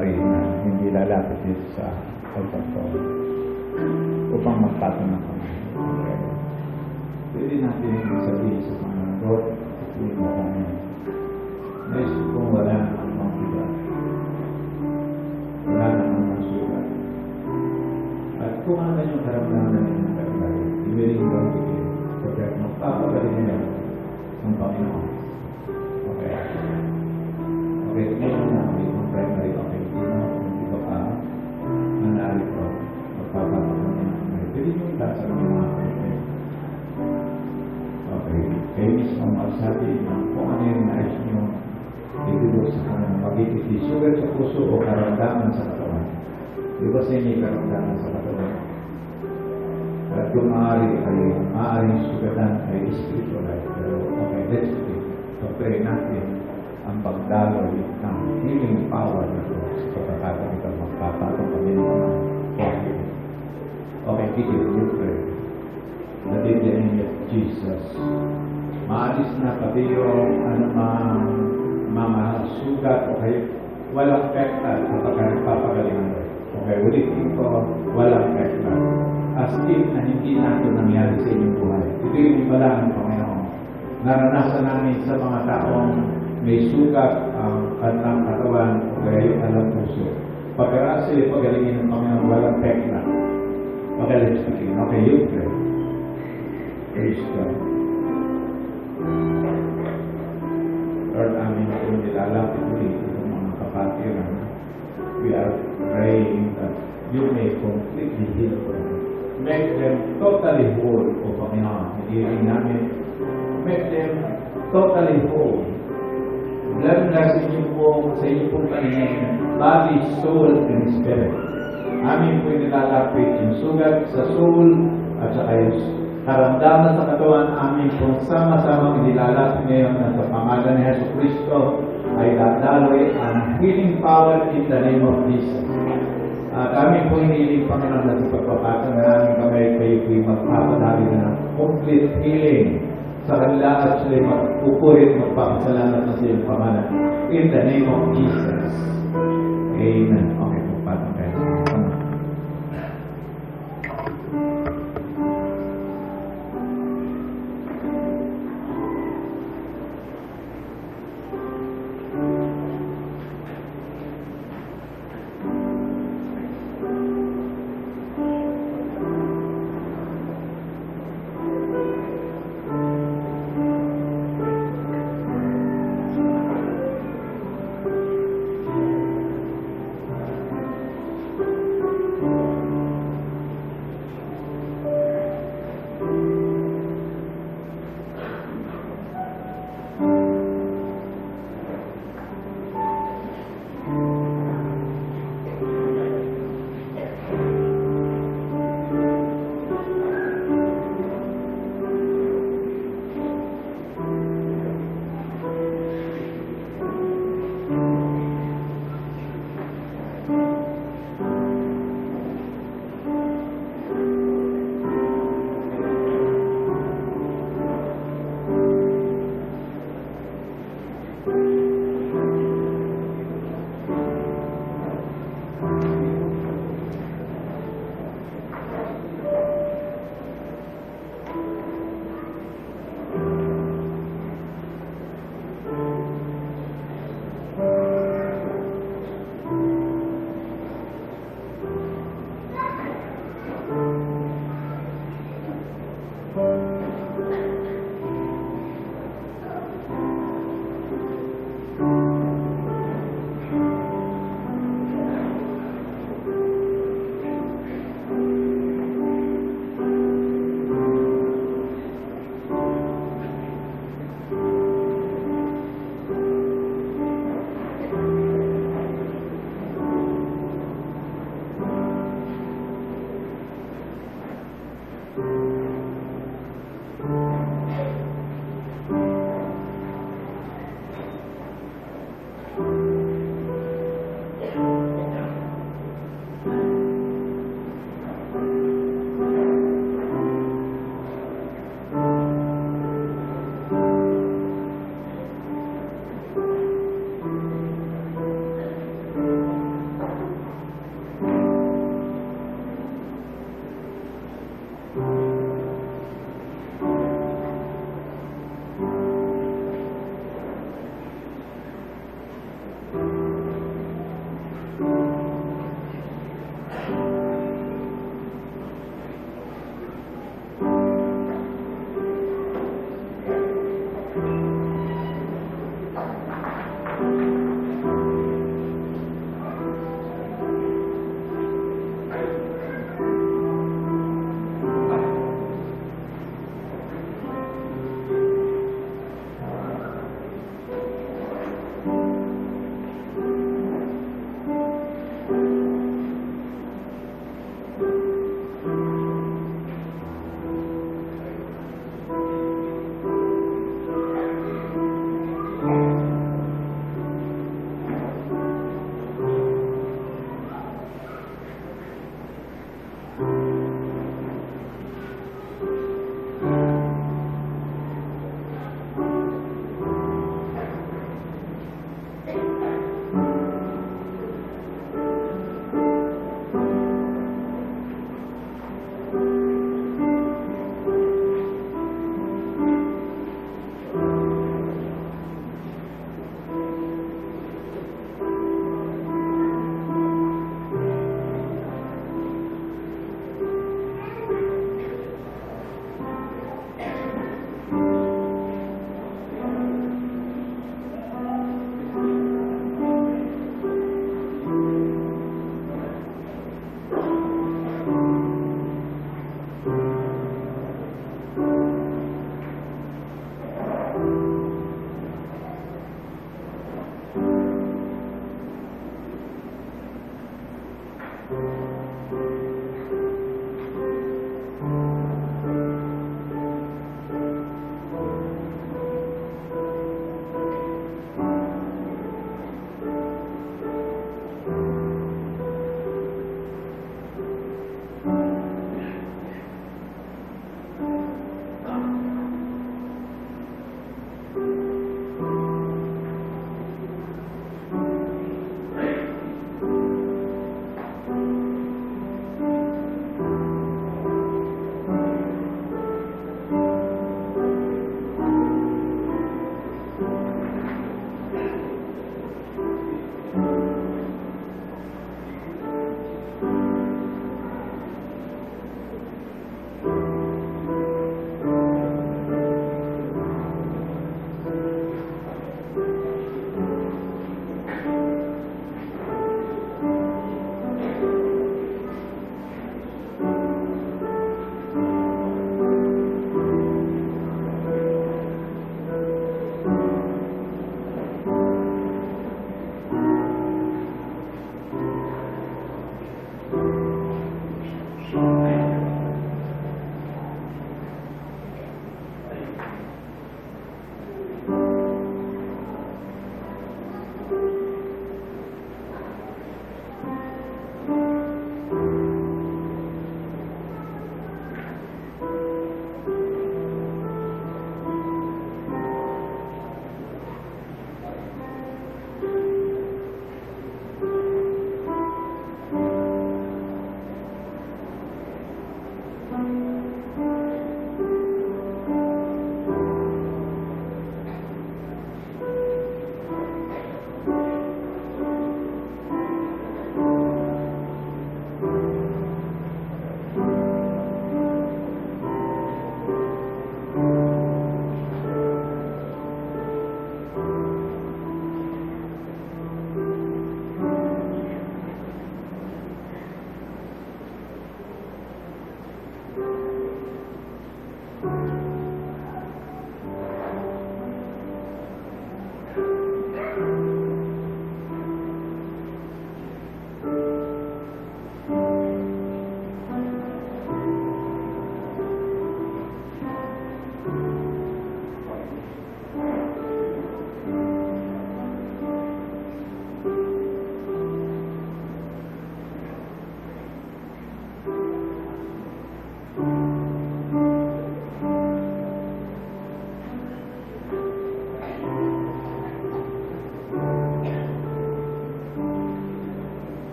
Speaker 2: Primary na hindi lalapit dito sa call upang magpatong ng kami. Okay. Pwede natin sabihin sa mga Lord, tuloy mo kami. Next, kung wala na ang mga iba, wala na ang mga sugat. At kung ano yung karamdaman ng primary, ibiling ko ang bigay. Magpapagaling nila ang Panginoon. Kanya magiging sugat sa puso o karamdaman sa katawan. Di ba sa inyo karamdaman sa katawan? At kung maaari ay maaaring sugatan ay spiritualize. Pero okay, let's pray. Pag-pray natin ang pagdaloy ng healing power na ito sa pagkakataon ito magpapatong kami ng mga Okay. Okay, kikit, you pray. That in the name of Jesus, maalis na pati yung anumang mga sugat o kaya walang pekta kapag nagpapagalingan. Okay, ulitin ko, walang pekta. As if na hindi nato nangyari sa inyong buhay. Ito yung ibala ng Panginoon. Naranasan namin sa mga taong may sugat ang kanilang katawan o kaya yung alam puso. Pagkaraan sila pagalingin ng Panginoon, walang. Okay, let's begin. Okay, you pray. Praise God. Lord, amin po nilalapit ulit kapatiran. We are praying that you may completely heal them. Make them totally whole, O Panginoon. Hinihiling namin, make them totally whole. Sa inyo pong, sa inyo pong paningin, body, soul, and spirit. Amin po nilalapit yung sugat sa soul at saka yung karamdaman sa katawan amin po sama-sama nilalapit ngayon na sa pangalan ni Yesu Cristo ay dadaloy ang healing power in the name of Jesus. At amin po hinihiling Panginoon na sa pagpapasa na aming kamay kayo po'y magpapadali na ng complete healing sa kanila at sila'y magpupurit, magpapasalamat na iyong pangalan. In the name of Jesus. Amen.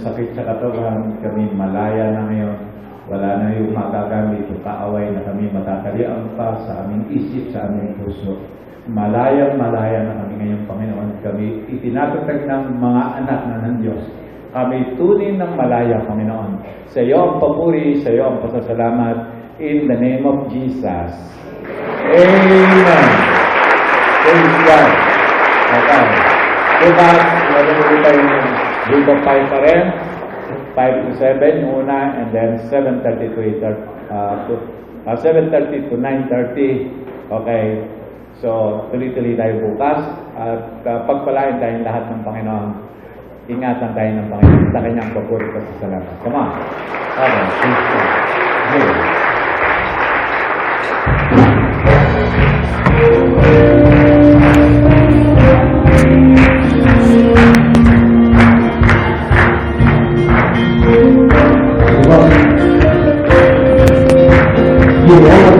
Speaker 2: Sakit sa katawan. Kami malaya na ngayon. Wala na yung magagamit yung kaaway na kami matatalian pa sa aming isip, sa aming puso. Malayang malaya na kami ngayon, Panginoon. Kami itinatatag ng mga anak na ng Diyos. Kami tunin ng malaya, Panginoon. Sa iyo ang papuri, sa iyo ang pasasalamat. In the name of Jesus. Amen. Praise God. Okay. Bukas, meron ulit tayo Book of Five pa rin. 5 to 7 yung una, and then 7.30 to 8, uh, to Ah, 7.30 to 9.30. Okay. So, tuloy-tuloy tayo bukas. At uh, pagpalain tayong lahat ng Panginoon. Ingatan tayo ng Panginoon sa kanyang papuri at sa salamat. Come on. Okay. Please. Here.
Speaker 3: Give all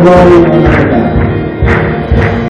Speaker 3: Obrigado.